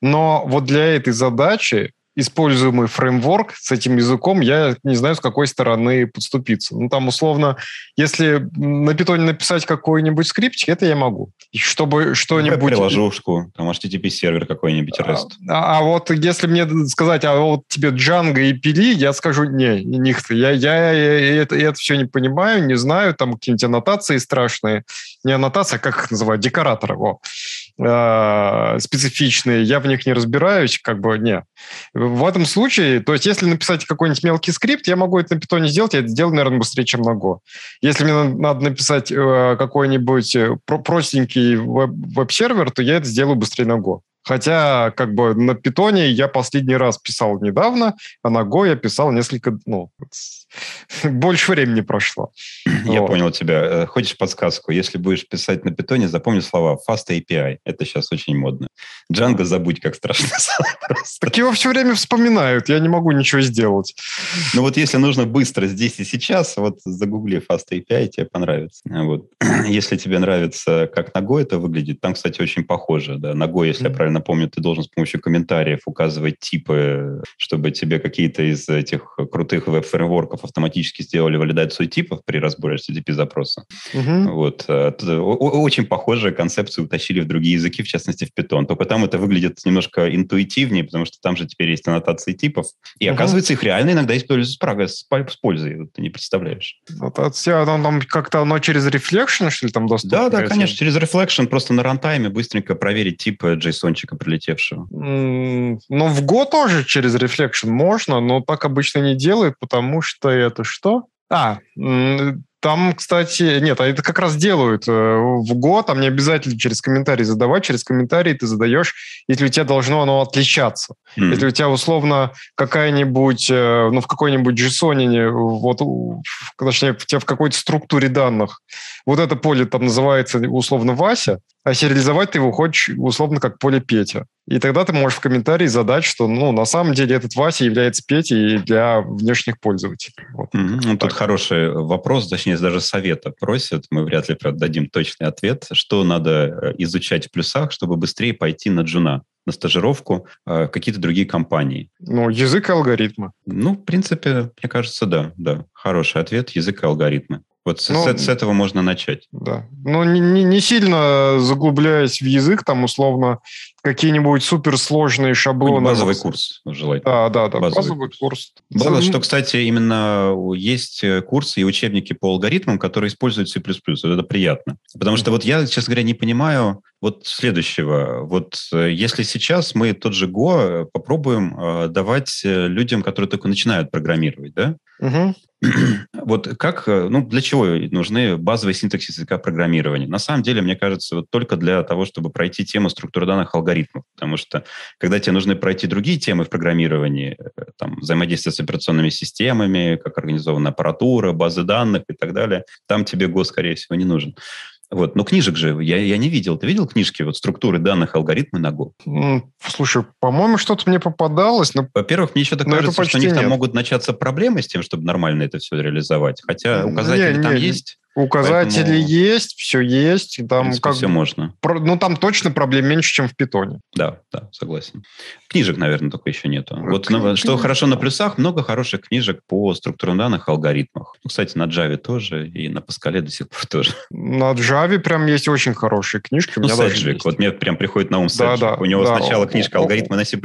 но вот для этой задачи используемый фреймворк с этим языком, я не знаю, с какой стороны подступиться. Ну, там, условно, если на питоне написать какой-нибудь скриптик, это я могу. Чтобы что-нибудь... Приложушку, там HTTP-сервер какой-нибудь, REST. А, а вот если мне сказать, а вот тебе Django и пили, я скажу, не, нихто. Я, я, я это, я это все не понимаю, не знаю, там какие-нибудь аннотации страшные. Не аннотация, а как их называют, декораторы, во. Э, специфичные, я в них не разбираюсь, как бы, не. В этом случае, то есть если написать какой-нибудь мелкий скрипт, я могу это на питоне сделать, я это сделаю, наверное, быстрее, чем на Go. Если мне надо написать э, какой-нибудь э, простенький веб-сервер, то я это сделаю быстрее на Go. Хотя, как бы на питоне я последний раз писал недавно, а на Go я писал несколько, ну, *laughs* больше времени прошло. *clears throat* Я вот. понял тебя. Э, хочешь подсказку? Если будешь писать на питоне, запомни слова Fast API. Это сейчас очень модно. Django забудь, как страшно *laughs* Так его все время вспоминают. Я не могу ничего сделать. Ну вот если нужно быстро здесь и сейчас, вот загугли Fast API, тебе понравится. Вот. *clears throat* Если тебе нравится, как Go это выглядит, там, кстати, очень похоже. Да? Go, если я правильно помню, ты должен с помощью комментариев указывать типы, чтобы тебе какие-то из этих крутых веб-фреймворков автоматически сделали валидацию типов при разборе HTTP-запроса. Угу. Вот. Э, очень похожие концепции утащили в другие языки, в частности, в Python. Только там это выглядит немножко интуитивнее, потому что там же теперь есть аннотации типов. И угу. оказывается, их реально иногда используют с, с пользой. Ты не представляешь. От себя, там, там как-то оно через Reflection, что ли, там доступно? Да, да, конечно. Через Reflection просто на рантайме быстренько проверить тип JSON прилетевшего. Ну, в Go тоже через Reflection можно, но так обычно не делают, потому что это что? А, там, кстати, нет, а это как раз делают э, в Go, там не обязательно через комментарий задавать, через комментарий ты задаешь, если у тебя должно оно отличаться. Mm-hmm. Если у тебя условно какая-нибудь, э, ну, в какой-нибудь JSON, вот, точнее, в тебя в какой-то структуре данных, вот это поле там называется условно Вася, а сериализовать ты его хочешь условно как поле Петя. И тогда ты можешь в комментарии задать, что ну, на самом деле этот Вася является Петей для внешних пользователей. Вот. Mm-hmm. Ну, тут хороший вопрос, точнее, даже совета просят. Мы вряд ли дадим точный ответ. Что надо э, изучать в плюсах, чтобы быстрее пойти на джуна? на стажировку э, какие-то другие компании? Ну, язык и алгоритмы. Ну, в принципе, мне кажется, да, да. Хороший ответ – язык и алгоритмы. Вот ну, с, с этого можно начать. Да. Ну, не, не, не сильно заглубляясь в язык, там, условно, какие-нибудь суперсложные шаблоны. Базовый курс, желательно. Да, да, да, базовый, базовый курс. Было, что, кстати, именно есть э, курсы и учебники по алгоритмам, которые используют C++. Вот это приятно. Потому что вот я, честно говоря, не понимаю вот следующего. Вот э, если сейчас мы тот же Go попробуем э, давать людям, которые только начинают программировать, да? Угу. *clears throat* вот как, э, ну, для чего нужны базовые синтаксис языка программирования? На самом деле, мне кажется, вот только для того, чтобы пройти тему структуры данных алгоритмов, потому что когда тебе нужны пройти другие темы в программировании, э, там, взаимодействие с операционными системами, как организована аппаратура, базы данных и так далее, там тебе ГО, скорее всего, не нужен. Вот. Но книжек же я, я не видел. Ты видел книжки, вот структуры данных, алгоритмы на Go? Слушай, по-моему, что-то мне попадалось. Но... Во-первых, мне что-то кажется, что у них нет. там могут начаться проблемы с тем, чтобы нормально это все реализовать. Хотя указатели не, там не, есть. Указатели Поэтому... есть, все есть. Там принципе, как... все можно. Ну, там точно проблем меньше, чем в питоне. Да, да, согласен. Книжек, наверное, только еще нету. Ну, вот на, что хорошо на плюсах, много хороших книжек по структурным данных, алгоритмах. Ну, кстати, на Java тоже и на Паскале до сих пор *laughs* тоже. На Java прям есть очень хорошие книжки. Ну, Седжвик. Вот мне прям приходит на ум да, Да, У него да, сначала книжка алгоритмы на C++,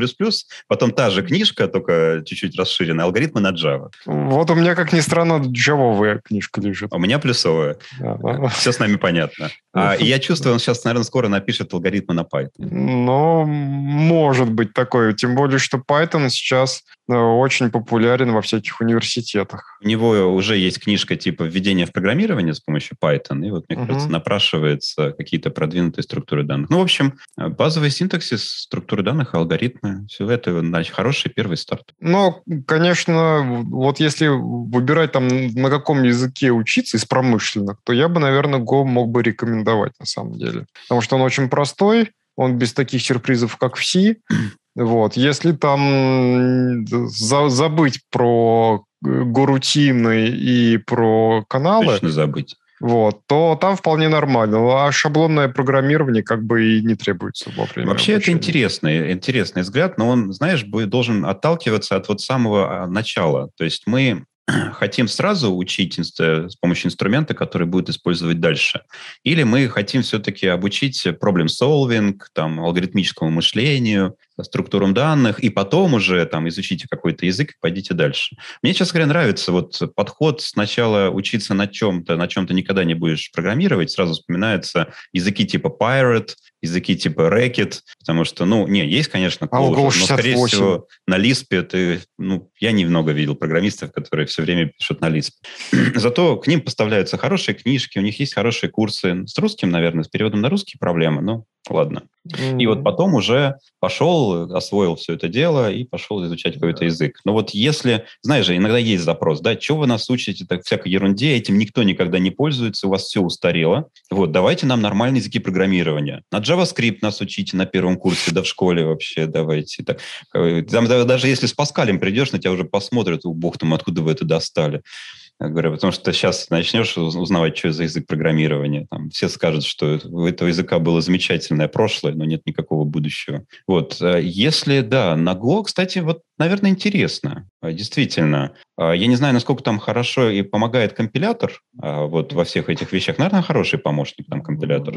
потом та же книжка, только чуть-чуть расширенная, алгоритмы на Java. Вот у меня, как ни странно, джавовая книжка лежит. У меня плюсовая. Да, да. Все с нами понятно. А, и я чувствую, он сейчас, наверное, скоро напишет алгоритмы на Python. Ну, может быть такое. Тем более, что Python сейчас э, очень популярен во всяких университетах. У него уже есть книжка типа «Введение в программирование с помощью Python», и вот, мне uh-huh. кажется, напрашивается какие-то продвинутые структуры данных. Ну, в общем, базовый синтаксис, структуры данных, алгоритмы, все это значит, хороший первый старт. Ну, конечно, вот если выбирать там на каком языке учиться из промышленных, то я бы, наверное, Go мог бы рекомендовать на самом деле. Потому что он очень простой, он без таких сюрпризов, как в C. *clears throat* Вот. Если там за, забыть про горутины и про каналы... Точно забыть. Вот, то там вполне нормально. А шаблонное программирование как бы и не требуется во время Вообще обучения. это интересный, интересный взгляд, но он, знаешь, должен отталкиваться от вот самого а, начала. То есть мы *clears throat* хотим сразу учить с помощью инструмента, который будет использовать дальше? Или мы хотим все-таки обучить problem-solving, там, алгоритмическому мышлению, структурам данных, и потом уже там изучите какой-то язык и пойдите дальше. Мне, честно говоря, нравится вот подход сначала учиться на чем-то, на чем то никогда не будешь программировать, сразу вспоминаются языки типа Pirate, языки типа Racket, потому что, ну, не, есть, конечно, Clojure, а но, скорее всего, на Lisp ты, ну, я немного видел программистов, которые все время пишут на Lisp. *clears throat* Зато к ним поставляются хорошие книжки, у них есть хорошие курсы. С русским, наверное, с переводом на русский проблемы, но ладно. Mm-hmm. И вот потом уже пошел, освоил все это дело и пошел изучать какой-то язык. Но вот если, знаешь же, иногда есть запрос, да, что вы нас учите так всякой ерунде, этим никто никогда не пользуется, у вас все устарело. Вот, давайте нам нормальные языки программирования. На JavaScript нас учите на первом курсе, да в школе вообще давайте. Так. Э, там, даже если с Паскалем придешь, на тебя уже посмотрят, бог там, откуда вы это достали говорю, потому что сейчас начнешь узнавать, что за язык программирования. Там все скажут, что у этого языка было замечательное прошлое, но нет никакого будущего. Вот. Э, если, да, на Go, кстати, вот, наверное, интересно. Э, действительно. Э, я не знаю, насколько там хорошо и помогает компилятор вот во всех этих вещах. Наверное, хороший помощник там компилятор.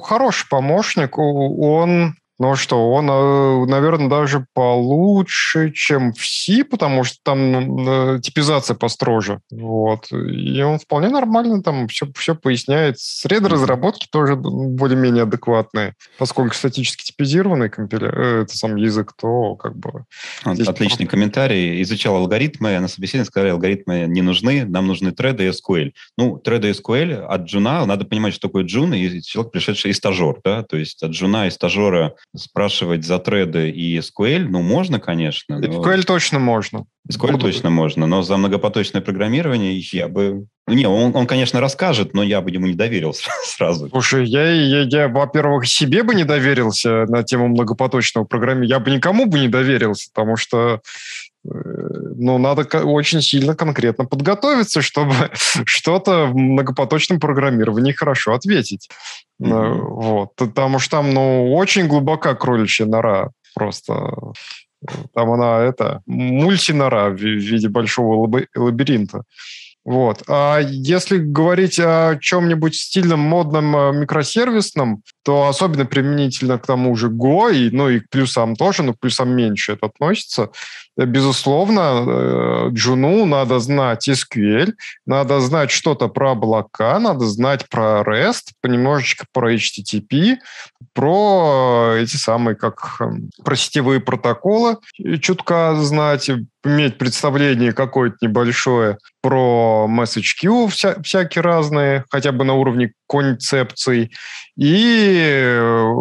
Хороший помощник. Он ну что, он, э, наверное, даже получше, чем в C, потому что там типизация построже. Вот. И он вполне нормально там все, все поясняет. Среды разработки тоже более-менее адекватные. Поскольку статически типизированный компиля... Э, это сам язык, то как бы... Отличный комментарий. Изучал алгоритмы, на собеседовании сказали, алгоритмы не нужны, нам нужны треды и SQL. Ну, треды и SQL от джуна, надо понимать, что такое джун, и человек, пришедший и стажер, да, то есть от джуна и стажера спрашивать за треды и SQL, ну, можно, конечно. Но... SQL точно можно. SQL Буду... точно можно, но за многопоточное программирование я бы... Ну, не, он, он, конечно, расскажет, но я бы ему не доверил *laughs* сразу. Слушай, я, я, я, во-первых, себе бы не доверился на тему многопоточного программирования. Я бы никому бы не доверился, потому что ну, надо очень сильно конкретно подготовиться, чтобы *laughs* что-то в многопоточном программировании хорошо ответить. Mm-hmm. Вот. Потому что там, ну, очень глубока кроличья нора просто. Там она, это, мультинора в виде большого лабиринта. Вот. А если говорить о чем-нибудь стильном, модном, э, микросервисном, то особенно применительно к тому же Go, и, ну и к плюсам тоже, но к плюсам меньше это относится, э, безусловно, э, Джуну надо знать SQL, надо знать что-то про облака, надо знать про REST, понемножечко про HTTP, про эти самые, как эм, про сетевые протоколы чутка знать, иметь представление какое-то небольшое про message queue вся, всякие разные, хотя бы на уровне концепций, и э,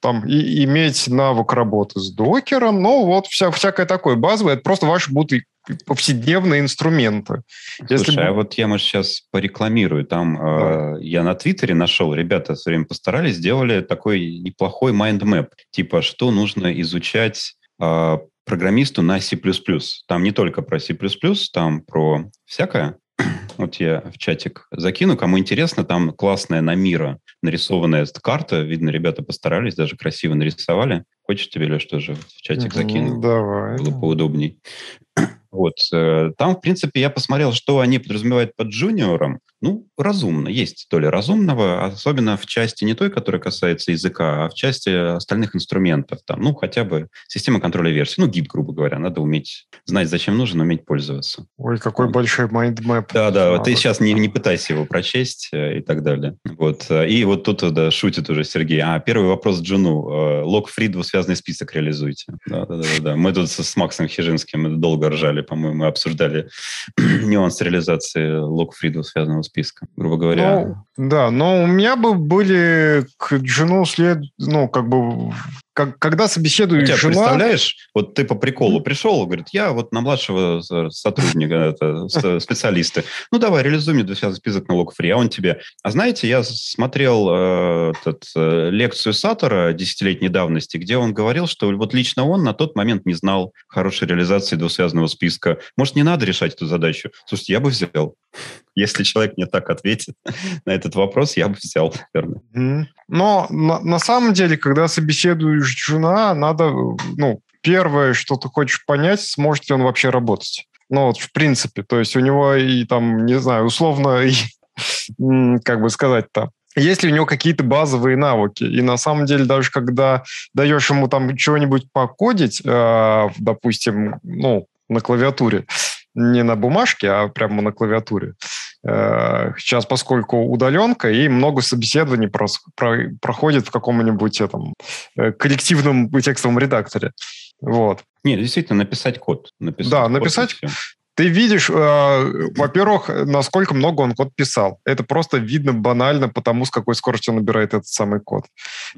там и, иметь навык работы с докером, ну вот вся, всякое такое базовое, это просто ваши будут повседневные инструменты. Слушай, Если... а вот я, может, сейчас порекламирую. Там да. э, я на Твиттере нашел, ребята все время постарались, сделали такой неплохой map, типа, что нужно изучать э, программисту на C++. Там не только про C++, там про всякое. *clears throat* Вот я в чатик закину. Кому интересно, там классная на мира нарисованная карта. Видно, ребята постарались, даже красиво нарисовали. Хочешь тебе, Леш, тоже в чатик закину? Давай. Было поудобней. Вот. Э, там, в принципе, я посмотрел, что они подразумевают под джуниором. Ну, разумно. Есть доля разумного, особенно в части не той, которая касается языка, а в части остальных инструментов. Там, ну, хотя бы система контроля версий. Ну, Git, грубо говоря. Надо уметь знать, зачем нужен, уметь пользоваться. Ой, какой вот. большой mind map. Да, да. Вот ты сейчас не, не пытайся его прочесть э, и так далее. Вот. Э, и вот тут да, шутит уже Сергей. А, первый вопрос Джуну. Lock-free двусвязанный список реализуйте. Да, да, да, да. Мы тут с Максом Хижинским долго ржали, по-моему, обсуждали *clears throat* нюанс реализации лог-фрида связанного списка, грубо говоря. Ну, да, но у меня бы были к Джуну след, ну, как бы как, когда собеседуешь жена... представляешь, вот ты по приколу пришел, говорит, я вот на младшего сотрудника, это, *laughs* специалиста, ну давай, реализуй мне список налогов фри, а он тебе... А знаете, я смотрел э, этот, э, лекцию Сатора десятилетней давности, где он говорил, что вот лично он на тот момент не знал хорошей реализации двусвязного списка. Может, не надо решать эту задачу? Слушайте, я бы взял. Если человек мне так ответит на этот вопрос, я бы взял, наверное. Но на, на самом деле, когда собеседуешь жена, надо, ну, первое, что ты хочешь понять, сможет ли он вообще работать. Ну, вот в принципе. То есть у него и там, не знаю, условно, *laughs* и, как бы сказать-то, есть ли у него какие-то базовые навыки. И на самом деле, даже когда даешь ему там чего-нибудь покодить, э, допустим, ну, на клавиатуре, не на бумажке, а прямо на клавиатуре. Э, сейчас, поскольку удаленка, и много собеседований проходит в каком-нибудь этом э, коллективном текстовом редакторе. Вот. Нет, действительно, написать код. Написать да, код написать. Ты видишь, э, во-первых, насколько много он код писал. Это просто видно банально потому, с какой скоростью он набирает этот самый код.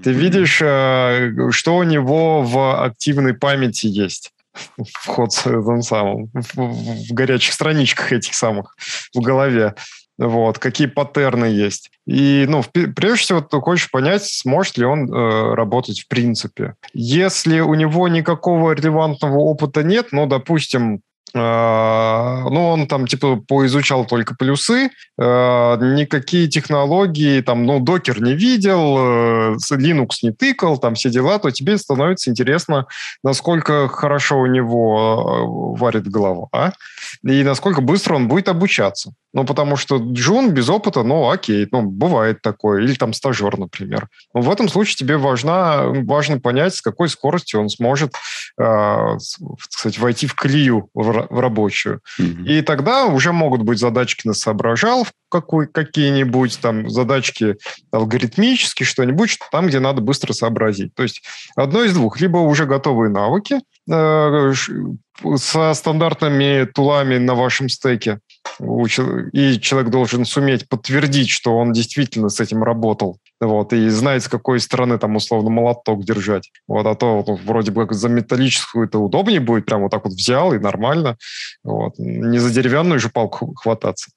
Ты видишь, э, что у него в активной памяти есть в, самым, в, в горячих страничках этих самых в голове. Вот, какие паттерны есть. И, ну, прежде всего, ты хочешь понять, сможет ли он э, работать в принципе. Если у него никакого релевантного опыта нет, ну, допустим, ну, он там, типа, поизучал только плюсы, а, никакие технологии, там, ну, докер не видел, э, Linux не тыкал, там, все дела, то тебе становится интересно, насколько хорошо у него э, варит голова, и насколько быстро он будет обучаться. Ну, потому что джун без опыта, ну, окей, ну, бывает такое. Или там стажер, например. Но в этом случае тебе важно, важно понять, с какой скоростью он сможет, э, сказать, войти в клею в, в рабочую. Mm-hmm. И тогда уже могут быть задачки на соображал какой, какие-нибудь, там, задачки алгоритмические, что-нибудь, что там, где надо быстро сообразить. То есть одно из двух. Либо уже готовые навыки э, со стандартными тулами на вашем стеке, и человек должен суметь подтвердить, что он действительно с этим работал, вот, и знает, с какой стороны там условно молоток держать. Вот, а то вот, вроде бы за металлическую это удобнее будет, прям вот так вот взял и нормально, вот, не за деревянную же палку хвататься.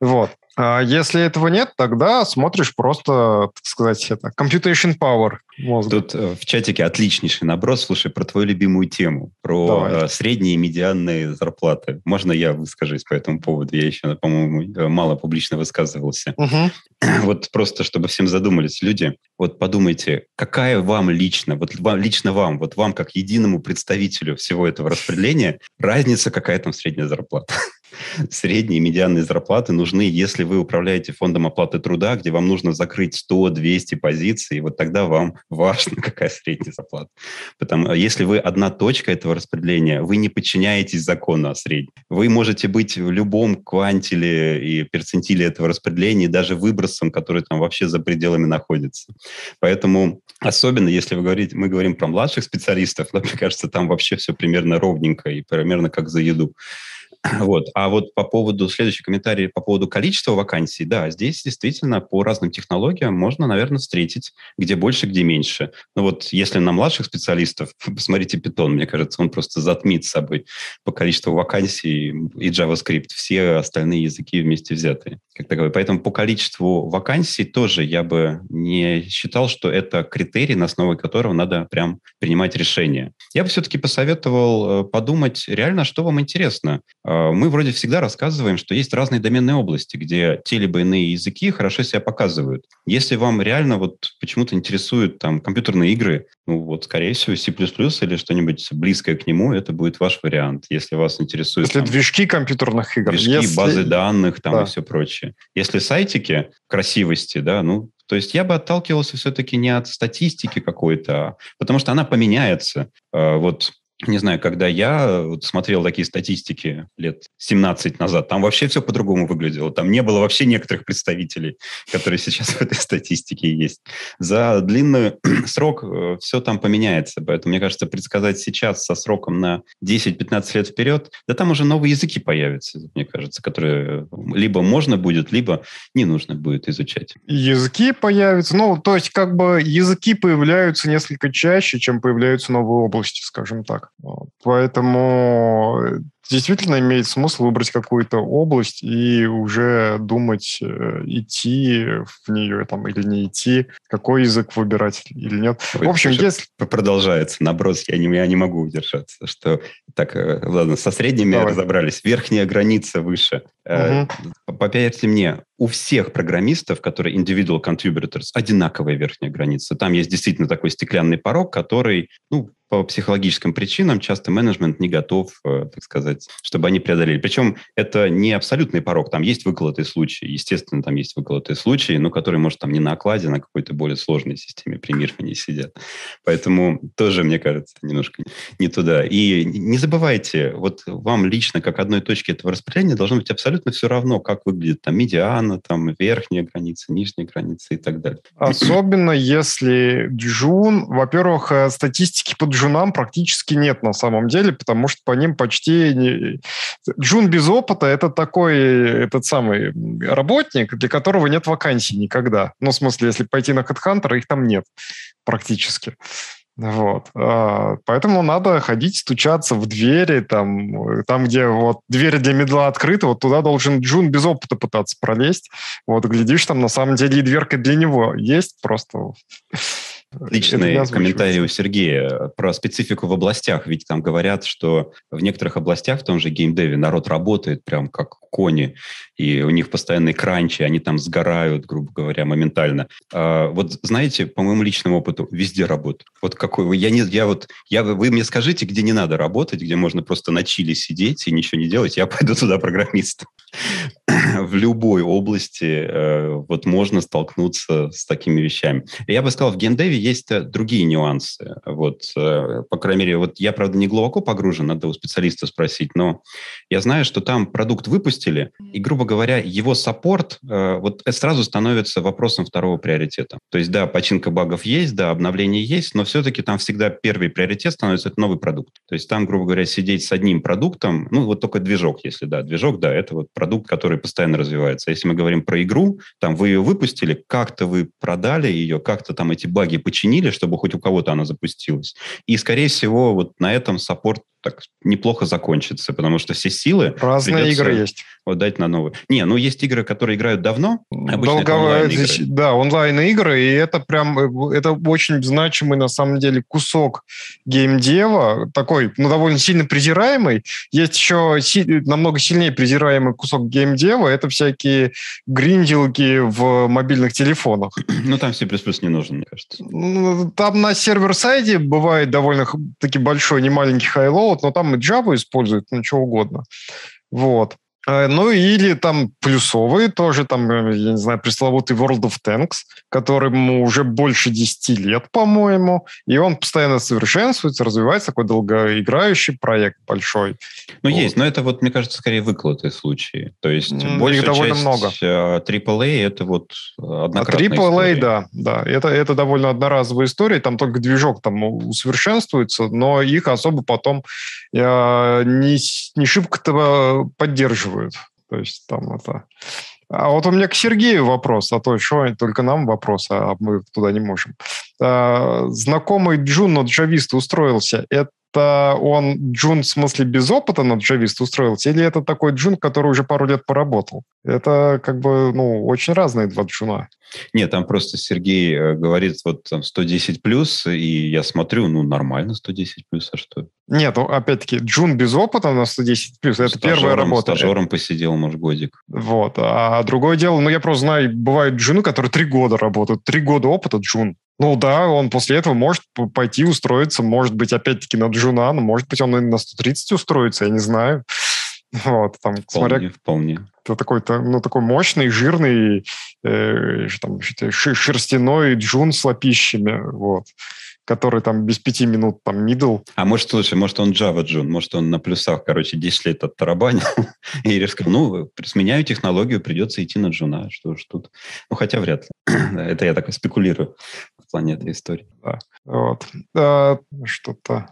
Вот. А если этого нет, тогда смотришь просто, так сказать, это computation power мозга. Тут э, в чатике отличнейший наброс. Слушай, про твою любимую тему, про Давай. Э, средние и медианные зарплаты. Можно я выскажусь по этому поводу? Я еще, по-моему, э, мало публично высказывался. Угу. *clears throat* Вот просто, чтобы всем задумались люди, вот подумайте, какая вам лично, вот вам, лично вам, вот вам как единому представителю всего этого распределения, разница какая там средняя зарплата? *laughs* средние медианные зарплаты нужны, если вы управляете фондом оплаты труда, где вам нужно закрыть 100-200 позиций, вот тогда вам *laughs* важно, какая средняя зарплата. Потому если вы одна точка этого распределения, вы не подчиняетесь закону о среднем. Вы можете быть в любом квантиле и перцентиле этого распределения, даже выбросом, который там вообще за пределами находится. Поэтому особенно, если вы говорите, мы говорим про младших специалистов, но, мне кажется, там вообще все примерно ровненько и примерно как за еду. *clears throat* Вот. А вот по поводу, следующий комментарий по поводу количества вакансий, да, здесь действительно по разным технологиям можно, наверное, встретить, где больше, где меньше. Но вот если на младших специалистов, *laughs* посмотрите Python, мне кажется, он просто затмит собой по количеству вакансий и JavaScript, все остальные языки вместе взятые. Как таковые. Поэтому по количеству вакансий тоже я бы не считал, что это критерий, на основе которого надо прям принимать решение. Я бы все-таки посоветовал э, подумать реально, что вам интересно мы вроде всегда рассказываем, что есть разные доменные области, где те либо иные языки хорошо себя показывают. Если вам реально вот почему-то интересуют там компьютерные игры, ну вот, скорее всего, C++ или что-нибудь близкое к нему, это будет ваш вариант. Если вас интересует... Если там, движки компьютерных игр. Движки, если... базы данных там да. и все прочее. Если сайтики красивости, да, ну, то есть я бы отталкивался все-таки не от статистики какой-то, потому что она поменяется. Э, вот не знаю, когда я вот смотрел такие статистики лет 17 назад, там вообще все по-другому выглядело. Там не было вообще некоторых представителей, которые сейчас в этой статистике есть. За длинный *clears throat* срок э, все там поменяется. Поэтому, мне кажется, предсказать сейчас со сроком на 10-15 лет вперед, да там уже новые языки появятся, мне кажется, которые либо можно будет, либо не нужно будет изучать. Языки появятся. Ну, то есть как бы языки появляются несколько чаще, чем появляются новые области, скажем так. Поэтому э, действительно имеет смысл выбрать какую-то область и уже думать, э, идти в нее там или не идти, какой язык выбирать или нет. Ой, в общем, если... Продолжается наброс, я не, я не могу удержаться. Что так, э, ладно, со средними Давай. разобрались. Верхняя граница выше. Угу. Поверьте мне, у всех программистов, которые individual contributors, одинаковая верхняя граница. Там есть действительно такой стеклянный порог, который, ну, по психологическим причинам часто менеджмент не готов, так сказать, чтобы они преодолели. Причем это не абсолютный порог, там есть выколотые случаи, естественно, там есть выколотые случаи, но которые, может, там не на окладе, а на какой-то более сложной системе примирования сидят. Поэтому тоже, мне кажется, немножко не туда. И не забывайте, вот вам лично, как одной точки этого распределения, должно быть абсолютно все равно, как выглядит там медиана, там верхняя граница, нижняя граница и так далее. Особенно если Джун, во-первых, э, статистики по джунам практически нет на самом деле, потому что по ним почти... Не... Джун без опыта – это такой этот самый работник, для которого нет вакансий никогда. Ну, в смысле, если пойти на HeadHunter, их там нет практически. Вот. А, поэтому надо ходить, стучаться в двери, там, там, где вот двери для медла открыты, вот туда должен Джун без опыта пытаться пролезть. Вот, глядишь, там на самом деле и дверка для него есть, просто Отличный комментарий у Сергея про специфику в областях. Ведь там говорят, что в некоторых областях, в том же геймдеве, народ работает прям как кони, и у них постоянные кранчи, они там сгорают, грубо говоря, моментально. А, вот знаете, по моему личному опыту, везде работают. Вот какой я не, я вот, я, вы мне скажите, где не надо работать, где можно просто на чили сидеть и ничего не делать, я *laughs* пойду туда программистом. *clears throat* в любой области э, вот можно столкнуться с такими вещами. Я бы сказал, в геймдеве есть э, другие нюансы. Вот, э, по крайней мере, вот я, правда, не глубоко погружен, надо у специалиста спросить, но я знаю, что там продукт выпустили, и, грубо говоря, его саппорт вот сразу становится вопросом второго приоритета. То есть, да, починка багов есть, да, обновление есть, но все-таки там всегда первый приоритет становится это новый продукт. То есть там, грубо говоря, сидеть с одним продуктом, ну, вот только движок, если да, движок, да, это вот продукт, который постоянно развивается. Если мы говорим про игру, там вы ее выпустили, как-то вы продали ее, как-то там эти баги починили, чтобы хоть у кого-то она запустилась. И, скорее всего, вот на этом саппорт так неплохо закончится, потому что все силы... Разные игры есть. Отдать на новые. Не, ну есть игры, которые играют давно. Долго... Здесь, да, онлайн-игры, и это прям э, это очень значимый на самом деле кусок геймдева, такой, ну, довольно сильно презираемый. Есть еще си... намного сильнее презираемый кусок геймдева, это всякие гринделки в мобильных телефонах. *clears throat* Ну, там C++ не нужен, мне кажется. Там на server-side е бывает довольно-таки большой, не маленький хайлоу, вот, но там и Java используют, ну, что угодно. Вот. Э, ну, или там плюсовые тоже, там, э, я не знаю, пресловутый World of Tanks, которому уже больше 10 лет, по-моему, и он постоянно совершенствуется, развивается, такой долгоиграющий проект большой. Ну, вот. есть, но это вот, мне кажется, скорее выкладные случаи. То есть mm, большая довольно часть много. AAA это вот однократная а AAA, история. да, да, это, это довольно одноразовая история, там только движок там усовершенствуется, но их особо потом э, не, не шибко-то поддерживают спрашивают. То есть там это... А вот у меня к Сергею вопрос, а то что только нам вопрос, а мы туда не можем. А, знакомый Джун, но джавист устроился, это это он джун в смысле без опыта на джавист устроился, или это такой джун, который уже пару лет поработал? Это как бы, ну, очень разные два джуна. Нет, там просто Сергей э, говорит вот там 110 плюс, и я смотрю, ну, нормально 110 плюс, а что? Нет, ну, опять-таки, Джун без опыта на 110 плюс, это стажером, первая работа. Стажером посидел, может, годик. Вот, а другое дело, ну, я просто знаю, бывают Джуны, которые три года работают, три года опыта Джун. Ну да, он после этого может пойти устроиться, может быть, опять-таки на Джуна, но может быть, он и на 130 устроится, я не знаю. *laughs* Вот, там, вполне, смотря, вполне. Это такой, ну, такой мощный, жирный, э, там, шерстяной джун с лапищами, вот который там без пяти минут там middle. А может, слушай, может он Java Джун, может он на плюсах, короче, 10 лет оттарабанил *laughs* и сказал, ну, сменяю технологию, придется идти на джуна, что ж тут. Ну, хотя вряд ли. *clears throat* Это я так спекулирую плане этой истории. Да. Вот. А, что-то...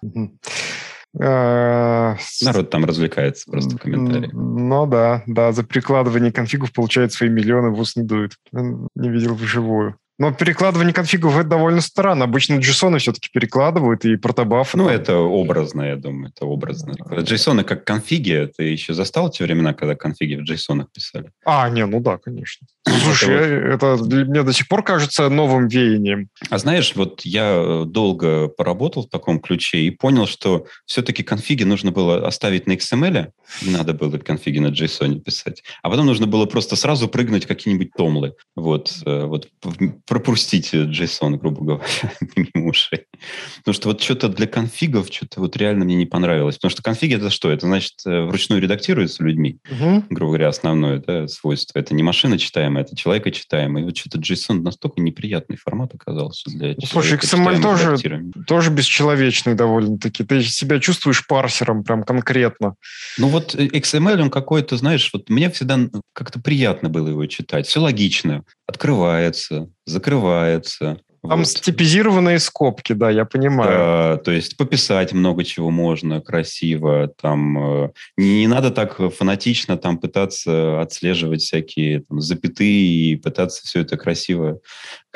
А, Народ там развлекается просто в комментариях. Ну да, да, за прикладывание конфигов получает свои миллионы, в ус не дует. Не видел вживую. Но перекладывание конфигов это довольно странно. Обычно JSON все-таки перекладывают и протобаф. Ну, это образно, я думаю, это образно. JSON как конфиги, ты еще застал те времена, когда конфиги в JSON писали? А, не, ну да, конечно. *laughs* Слушай, это, вот... это для меня до сих пор кажется новым веянием. А знаешь, вот я э, долго поработал в таком ключе и понял, что все-таки конфиги нужно было оставить на XML, не надо было конфиги на JSON писать, а потом нужно было просто сразу прыгнуть какие-нибудь томлы. Вот, э, вот пропустить JSON, грубо говоря, *laughs* мимо ушей. Потому что вот что-то для конфигов что-то вот реально мне не понравилось. Потому что конфиги это что? Это значит э, вручную редактируется людьми, угу. грубо говоря, основное да, свойство. Это не машина читаемая, это человека читаемая. И вот что-то JSON настолько неприятный формат оказался для ну, Слушай, XML тоже, тоже бесчеловечный довольно-таки. Ты себя чувствуешь парсером прям конкретно. Ну вот э, XML, он какой-то, знаешь, вот мне всегда как-то приятно было его читать. Все логично. Открывается, закрывается. Там вот. степизированные скобки, да, я понимаю. Да, то есть пописать много чего можно, красиво. Там э, не, не надо так фанатично там пытаться отслеживать всякие там, запятые и пытаться все это красиво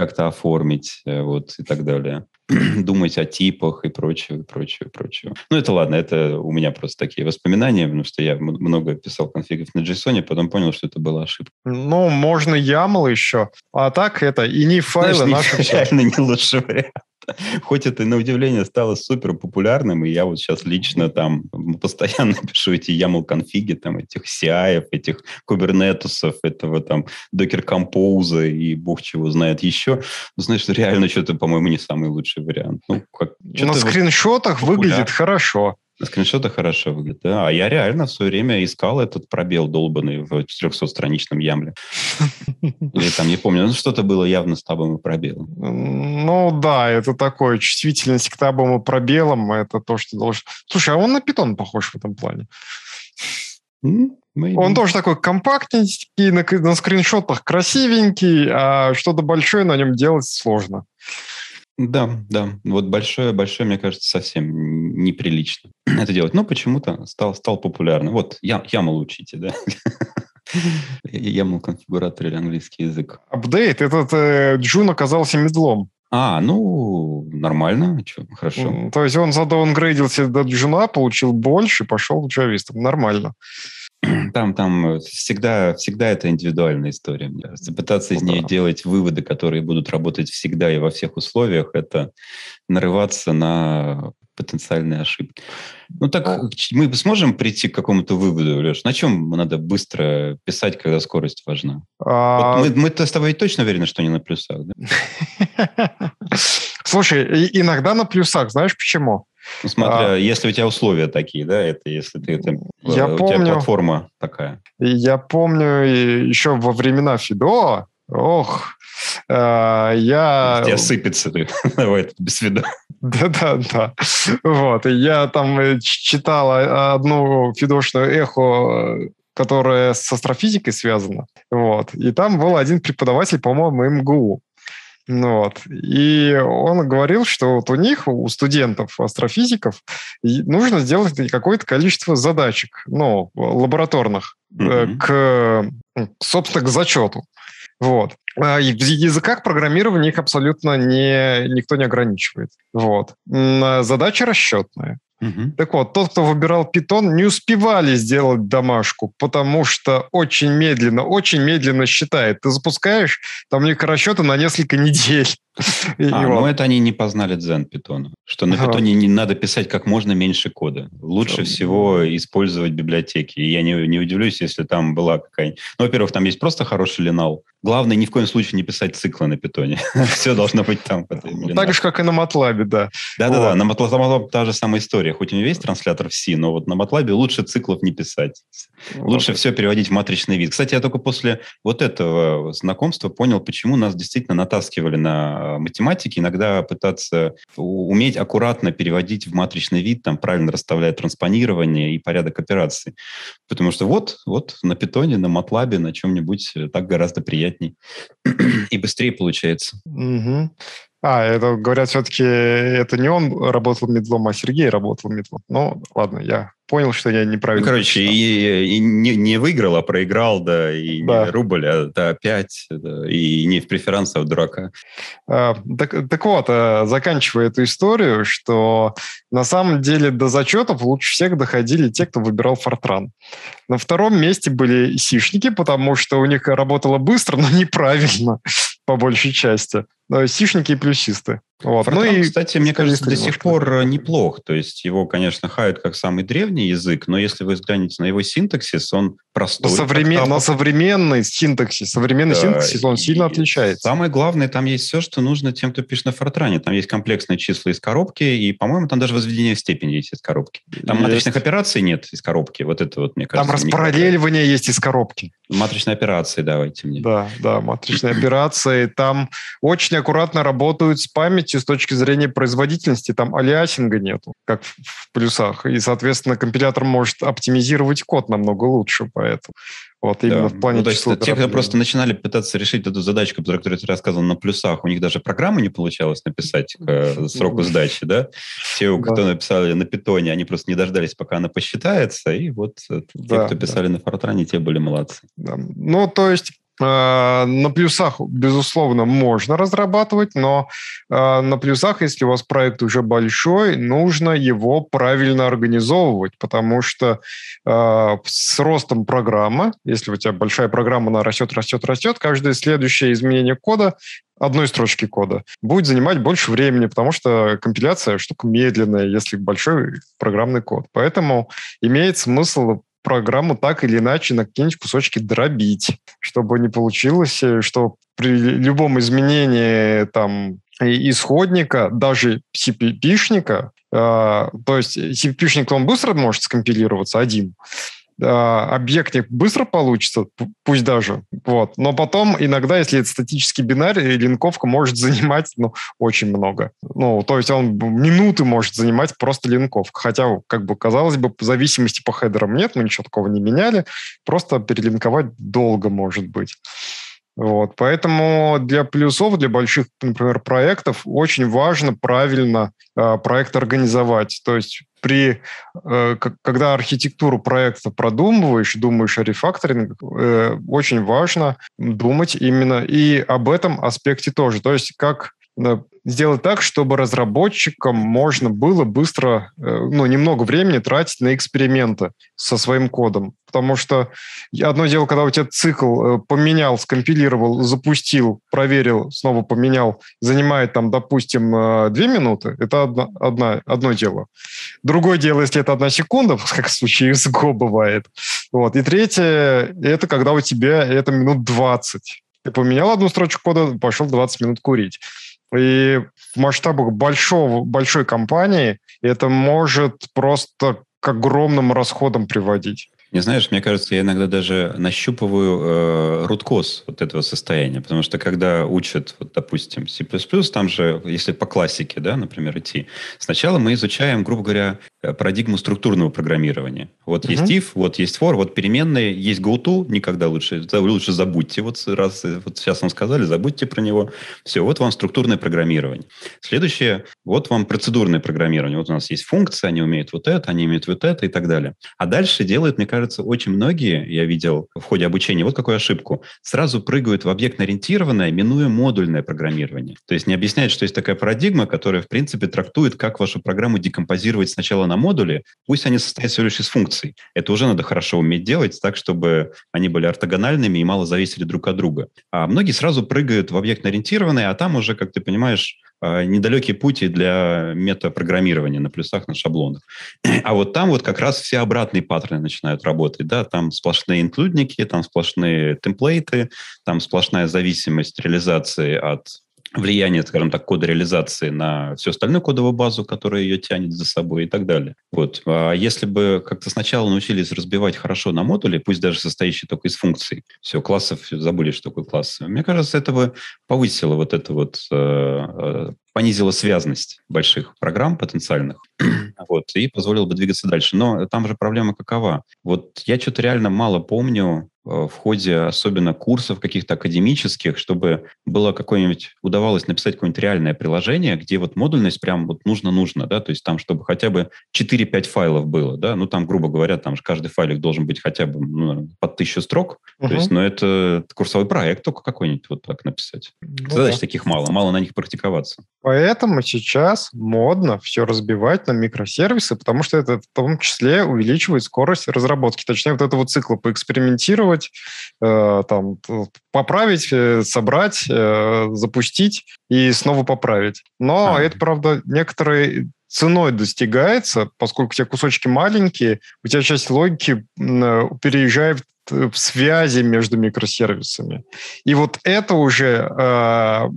как-то оформить, э, вот и так далее. *clears throat* думать о типах и прочее, прочее, прочее. Ну, это ладно, это у меня просто такие воспоминания, потому что я много писал конфигов на JSON, потом понял, что это была ошибка. Ну, можно YAML еще, а так это и не файлы Знаешь, наши. *laughs* Реально не лучший вариант. *laughs* Хоть это, на удивление, стало супер популярным, и я вот сейчас лично там постоянно *laughs* пишу эти YAML-конфиги, там, этих CI, этих кубернетусов, этого там Docker Compose и бог чего знает еще. Ну, знаешь, реально что-то, по-моему, не самый лучший вариант. Ну, как, на скриншотах выглядит хорошо. На скриншотах хорошо выглядит, да. А я реально в свое время искал этот пробел долбанный в 400-страничном ямле. Или там, не помню, ну что-то было явно с табом и пробелом. Ну да, это такое, чувствительность к табам и пробелам, это то, что должен... Слушай, а он на питон похож в этом плане. Maybe. Он тоже такой компактненький, на, на скриншотах красивенький, а что-то большое на нем делать сложно. Да, да. Вот большое, большое, мне кажется, совсем неприлично *clears throat* это делать. Но почему-то стал, стал популярным. Вот я, YAML учите, да? *laughs* YAML конфигуратор или английский язык. Апдейт. Этот э, Джун оказался медлом. А, ну, нормально, что, хорошо. То есть он задаунгрейдился до джуна, получил больше, пошел джавистом. Нормально. *clears throat* Там, там всегда, всегда это индивидуальная история. Пытаться из ну нее делать выводы, которые будут работать всегда и во всех условиях, это нарываться на потенциальные ошибки. Ну так ну мы сможем прийти к какому-то выводу, Леш? На чем надо быстро писать, когда скорость важна? А... Вот мы, мы-то с тобой точно уверены, что не на плюсах, да? *laughs* Слушай, иногда на плюсах. Знаешь почему? Ну, смотря, а, если у тебя условия такие, да, это если ты это, я у помню, тебя платформа такая. Я помню еще во времена Фидо, ох, э, я... Тебя сыпется, ты. *laughs* давай, без вида. Да-да-да. Вот, и я там э, читал одну фидошную эхо которая с астрофизикой связана. Вот. И там был один преподаватель, по-моему, МГУ. Ну вот. И он говорил, что вот у них, у студентов, астрофизиков, нужно сделать какое-то количество задачек, ну, лабораторных, mm-hmm. к, собственно, к зачету. Вот. А в языках программирования их абсолютно не, никто не ограничивает. Вот. Задача расчетная. Угу. Так вот, тот, кто выбирал питон, не успевали сделать домашку, потому что очень медленно, очень медленно считает. Ты запускаешь, там у них расчеты на несколько недель. А, ну это они не познали дзен питона. Что на питоне не надо писать как можно меньше кода. Лучше всего использовать библиотеки. И я не, не удивлюсь, если там была какая-нибудь... Ну, во-первых, там есть просто хороший линал. Главное, ни в коем случае не писать циклы на питоне. *laughs* Все должно быть там. Так же, как и на MATLAB, да. Да-да-да, на MATLAB та же самая история. Хоть у него есть транслятор в C, но вот на MATLAB лучше циклов не писать. Лучше все переводить в матричный вид. Кстати, я только после вот этого знакомства понял, почему нас действительно натаскивали на математике. Иногда пытаться уметь аккуратно переводить в матричный вид, там правильно расставлять транспонирование и порядок операций. Потому что вот, вот на питоне, на MATLAB, на чем-нибудь так гораздо приятней *clears throat* и быстрее получается. Угу. А, это, говорят, все-таки это не он работал медлом, а Сергей работал медлом. Ну, ладно, я понял, что я неправильно... Ну, короче, и, и не, не выиграл, а проиграл, да, и да. не рубль, а да, опять, да, и не в преферанс, а в дурака. А, так, так вот, а, заканчивая эту историю, что на самом деле до зачетов лучше всех доходили те, кто выбирал Фортран. На втором месте были сишники, потому что у них работало быстро, но неправильно *laughs* по большей части. Сишники и плюсисты. Вот. Fortran, ну и, кстати, мне кажется, до сих пор э, неплох. То есть его, конечно, хают как самый древний язык, но если вы взглянете на его синтаксис, он простой. Но, современ... но современный синтаксис, современный да, синтаксис, он сильно отличается. Самое главное, там есть все, что нужно тем, кто пишет на Фортране. Там есть комплексные числа из коробки, и, по-моему, там даже возведение в степень есть из коробки. Там есть. матричных операций нет из коробки. Вот это вот, мне кажется. Там распараллеливание есть из коробки. Матричные операции давайте мне. Да, да, матричные операции. Там очень аккуратно работают с памятью с точки зрения производительности. Там алиасинга нету, как в плюсах. И, соответственно, компилятор может оптимизировать код намного лучше, поэтому. Вот именно да. в плане ну, то есть те, кто просто начинали пытаться решить эту задачку, про которую ты рассказывал, на плюсах, у них даже программы не получалось написать к э, сроку сдачи, да? Те, кто написали на питоне, они просто не дождались, пока она посчитается, и вот э, те, кто писали на фортране, те были молодцы. Да. Ну, то есть на плюсах, безусловно, можно разрабатывать, но э, на плюсах, если у вас проект уже большой, нужно его правильно организовывать, потому что э, с ростом программы, если у тебя большая программа, она растет, растет, растет, каждое следующее изменение кода одной строчки кода будет занимать больше времени, потому что компиляция штука медленная, если большой программный код. Поэтому имеет смысл программу так или иначе на какие-нибудь кусочки дробить, чтобы не получилось, э, что при любом изменении там исходника, даже CPP-шника, э, то есть CPP-шник, он быстро может скомпилироваться один, а, объектник быстро получится, пусть даже, вот. Но потом иногда, если это статический бинарий, линковка может занимать, ну, очень много. Ну, то есть он минуты может занимать просто линковка. Хотя, как бы, казалось бы, зависимости по хедерам нет, мы ничего такого не меняли, просто перелинковать долго может быть. Вот, поэтому для плюсов, для больших, например, проектов очень важно правильно э, проект организовать. То есть при, э, когда архитектуру проекта продумываешь, думаешь о рефакторинге, э, очень важно думать именно и об этом аспекте тоже. То есть как сделать так, чтобы разработчикам можно было быстро, э, ну, немного времени тратить на эксперименты со своим кодом. Потому что одно дело, когда у тебя цикл э, поменял, скомпилировал, запустил, проверил, снова поменял, занимает там, допустим, э, две минуты, это одно, одно, одно дело. Другое дело, если это одна секунда, *laughs* как в случае с Go бывает. Вот. И третье, это когда у тебя это минут 20. Ты поменял одну строчку кода, пошел 20 минут курить. И в масштабах большого, большой компании это может просто к огромным расходам приводить. Не знаешь, мне кажется, я иногда даже нащупываю э, руткоз вот этого состояния, потому что когда учат, вот, допустим, C++, там же, если по классике, да, например, идти, сначала мы изучаем, грубо говоря, парадигму структурного программирования. Вот uh-huh. есть if, вот есть for, вот переменные, есть goto, никогда лучше, лучше забудьте. Вот раз, вот сейчас вам сказали, забудьте про него. Все, вот вам структурное программирование. Следующее, вот вам процедурное программирование. Вот у нас есть функции, они умеют вот это, они умеют вот это и так далее. А дальше делают, мне кажется, очень многие, я видел в ходе обучения, вот какую ошибку. Сразу прыгают в объектно-ориентированное, минуя модульное программирование. То есть не объясняют, что есть такая парадигма, которая, в принципе, трактует, как вашу программу декомпозировать сначала на модули, пусть они состоят всего лишь из функций. Это уже надо хорошо уметь делать так, чтобы они были ортогональными и мало зависели друг от друга. А многие сразу прыгают в объектно-ориентированные, а там уже, как ты понимаешь, а, недалекие пути для метапрограммирования на плюсах, на шаблонах. *clears throat* А вот там вот как раз все обратные паттерны начинают работать. Да? Там сплошные инклюдники, там сплошные темплейты, там сплошная зависимость реализации от влияние, скажем так, кода реализации на всю остальную кодовую базу, которая ее тянет за собой и так далее. Вот. А если бы как-то сначала научились разбивать хорошо на модули, пусть даже состоящие только из функций, все, классов, забыли, что такое классы, мне кажется, это бы повысило вот это вот э, понизила связность больших программ потенциальных *clears throat* вот, и позволило бы двигаться дальше. Но там же проблема какова? Вот я что-то реально мало помню Э, в ходе особенно курсов каких-то академических, чтобы было какое-нибудь, удавалось написать какое-нибудь реальное приложение, где вот модульность прям вот нужно-нужно, да, то есть там, чтобы хотя бы 4-5 файлов было, да, ну там, грубо говоря, там же каждый файлик должен быть хотя бы ну, под тысячу строк, uh-huh. то есть, но ну, это курсовой проект только какой-нибудь вот так написать. Ну, Задач да. таких мало, мало на них практиковаться. Поэтому сейчас модно все разбивать на микросервисы, потому что это в том числе увеличивает скорость разработки, точнее вот этого цикла поэкспериментировать, э, там, поправить, э, собрать, э, запустить и снова поправить. Но а. это, правда, некоторые ценой достигается, поскольку у тебя кусочки маленькие, у тебя часть логики переезжает в связи между микросервисами. И вот это уже э,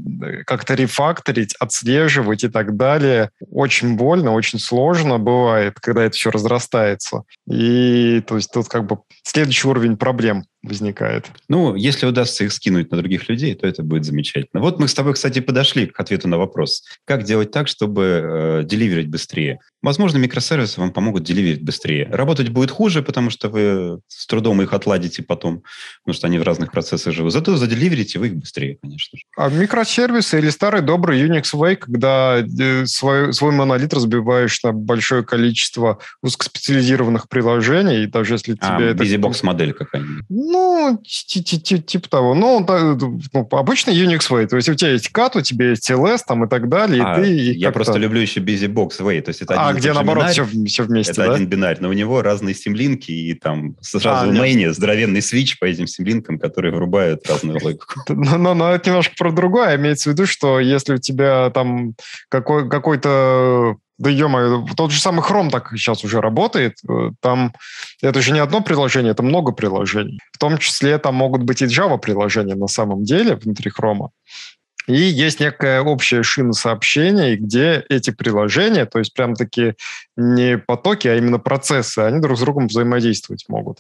как-то рефакторить, отслеживать и так далее очень больно, очень сложно бывает, когда это все разрастается. И то есть тут как бы следующий уровень проблем возникает. Ну, если удастся их скинуть на других людей, то это будет замечательно. Вот мы с тобой, кстати, подошли к ответу на вопрос. Как делать так, чтобы э, деливерить быстрее? Возможно, микросервисы вам помогут деливерить быстрее. Работать будет хуже, потому что вы с трудом их отладите потом, потому что они в разных процессах живут. Зато заделиверите вы их быстрее, конечно же. А микросервисы или старый добрый Unix Way, когда э, свой, свой монолит разбиваешь на большое количество узкоспециализированных приложений, и даже если а, тебе это... BusyBox модель какая-нибудь. Ну, типа того. Ну, ну, обычно Unix Way. То есть у тебя есть CAT, у тебя есть LS там и так далее. А, и ты, я просто люблю еще BusyBox Way. То есть это а, где наоборот все, все вместе, Это один бинарь, но у него разные симлинки, и там сразу а, в мейне здоровенный свич по этим симлинкам, которые врубают разную логику. Но, но, но это немножко про другое. Имеется в виду, что если у тебя там какой, какой-то да ё тот же самый Chrome так сейчас уже работает. Э, там это же не одно приложение, это много приложений. В том числе там могут быть и Java-приложения на самом деле внутри Chrome. И есть некая общая шина сообщений, где эти приложения, то есть прям таки не потоки, а именно процессы, они друг с другом взаимодействовать могут.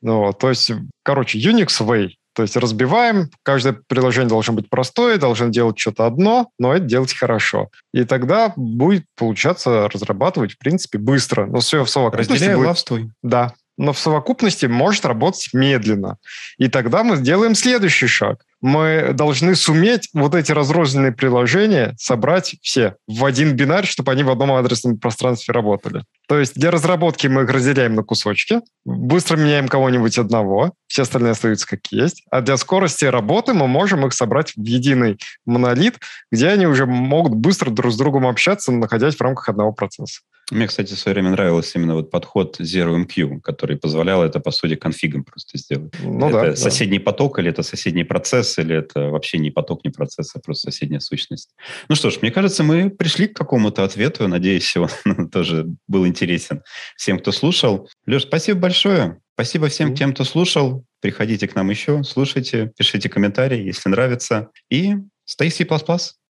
Ну, то есть, короче, Unix Way, то есть разбиваем, каждое приложение должно быть простое, должно делать что-то одно, но это делать хорошо. И тогда будет получаться разрабатывать, в принципе, быстро. Но все в совокупности Разделяй, будет... лавствуй. Да, но в совокупности может работать медленно. И тогда мы сделаем следующий шаг мы должны суметь вот эти разрозненные приложения собрать все в один бинарь, чтобы они в одном адресном пространстве работали. То есть для разработки мы их разделяем на кусочки, быстро меняем кого-нибудь одного, все остальные остаются как есть. А для скорости работы мы можем их собрать в единый монолит, где они уже могут быстро друг с другом общаться, находясь в рамках одного процесса. Мне, кстати, в свое время нравился именно вот подход Zero MQ, который позволял это, по сути, конфигом просто сделать. Ну, это да, соседний да. поток или это соседний процесс, или это вообще не поток, не процесс, а просто соседняя сущность. Ну что ж, мне кажется, мы пришли к какому-то ответу. Надеюсь, он *laughs* тоже был интересен всем, кто слушал. Леш, спасибо большое. Спасибо всем тем, кто слушал. Приходите к нам еще, слушайте, пишите комментарии, если нравится. И stay C++.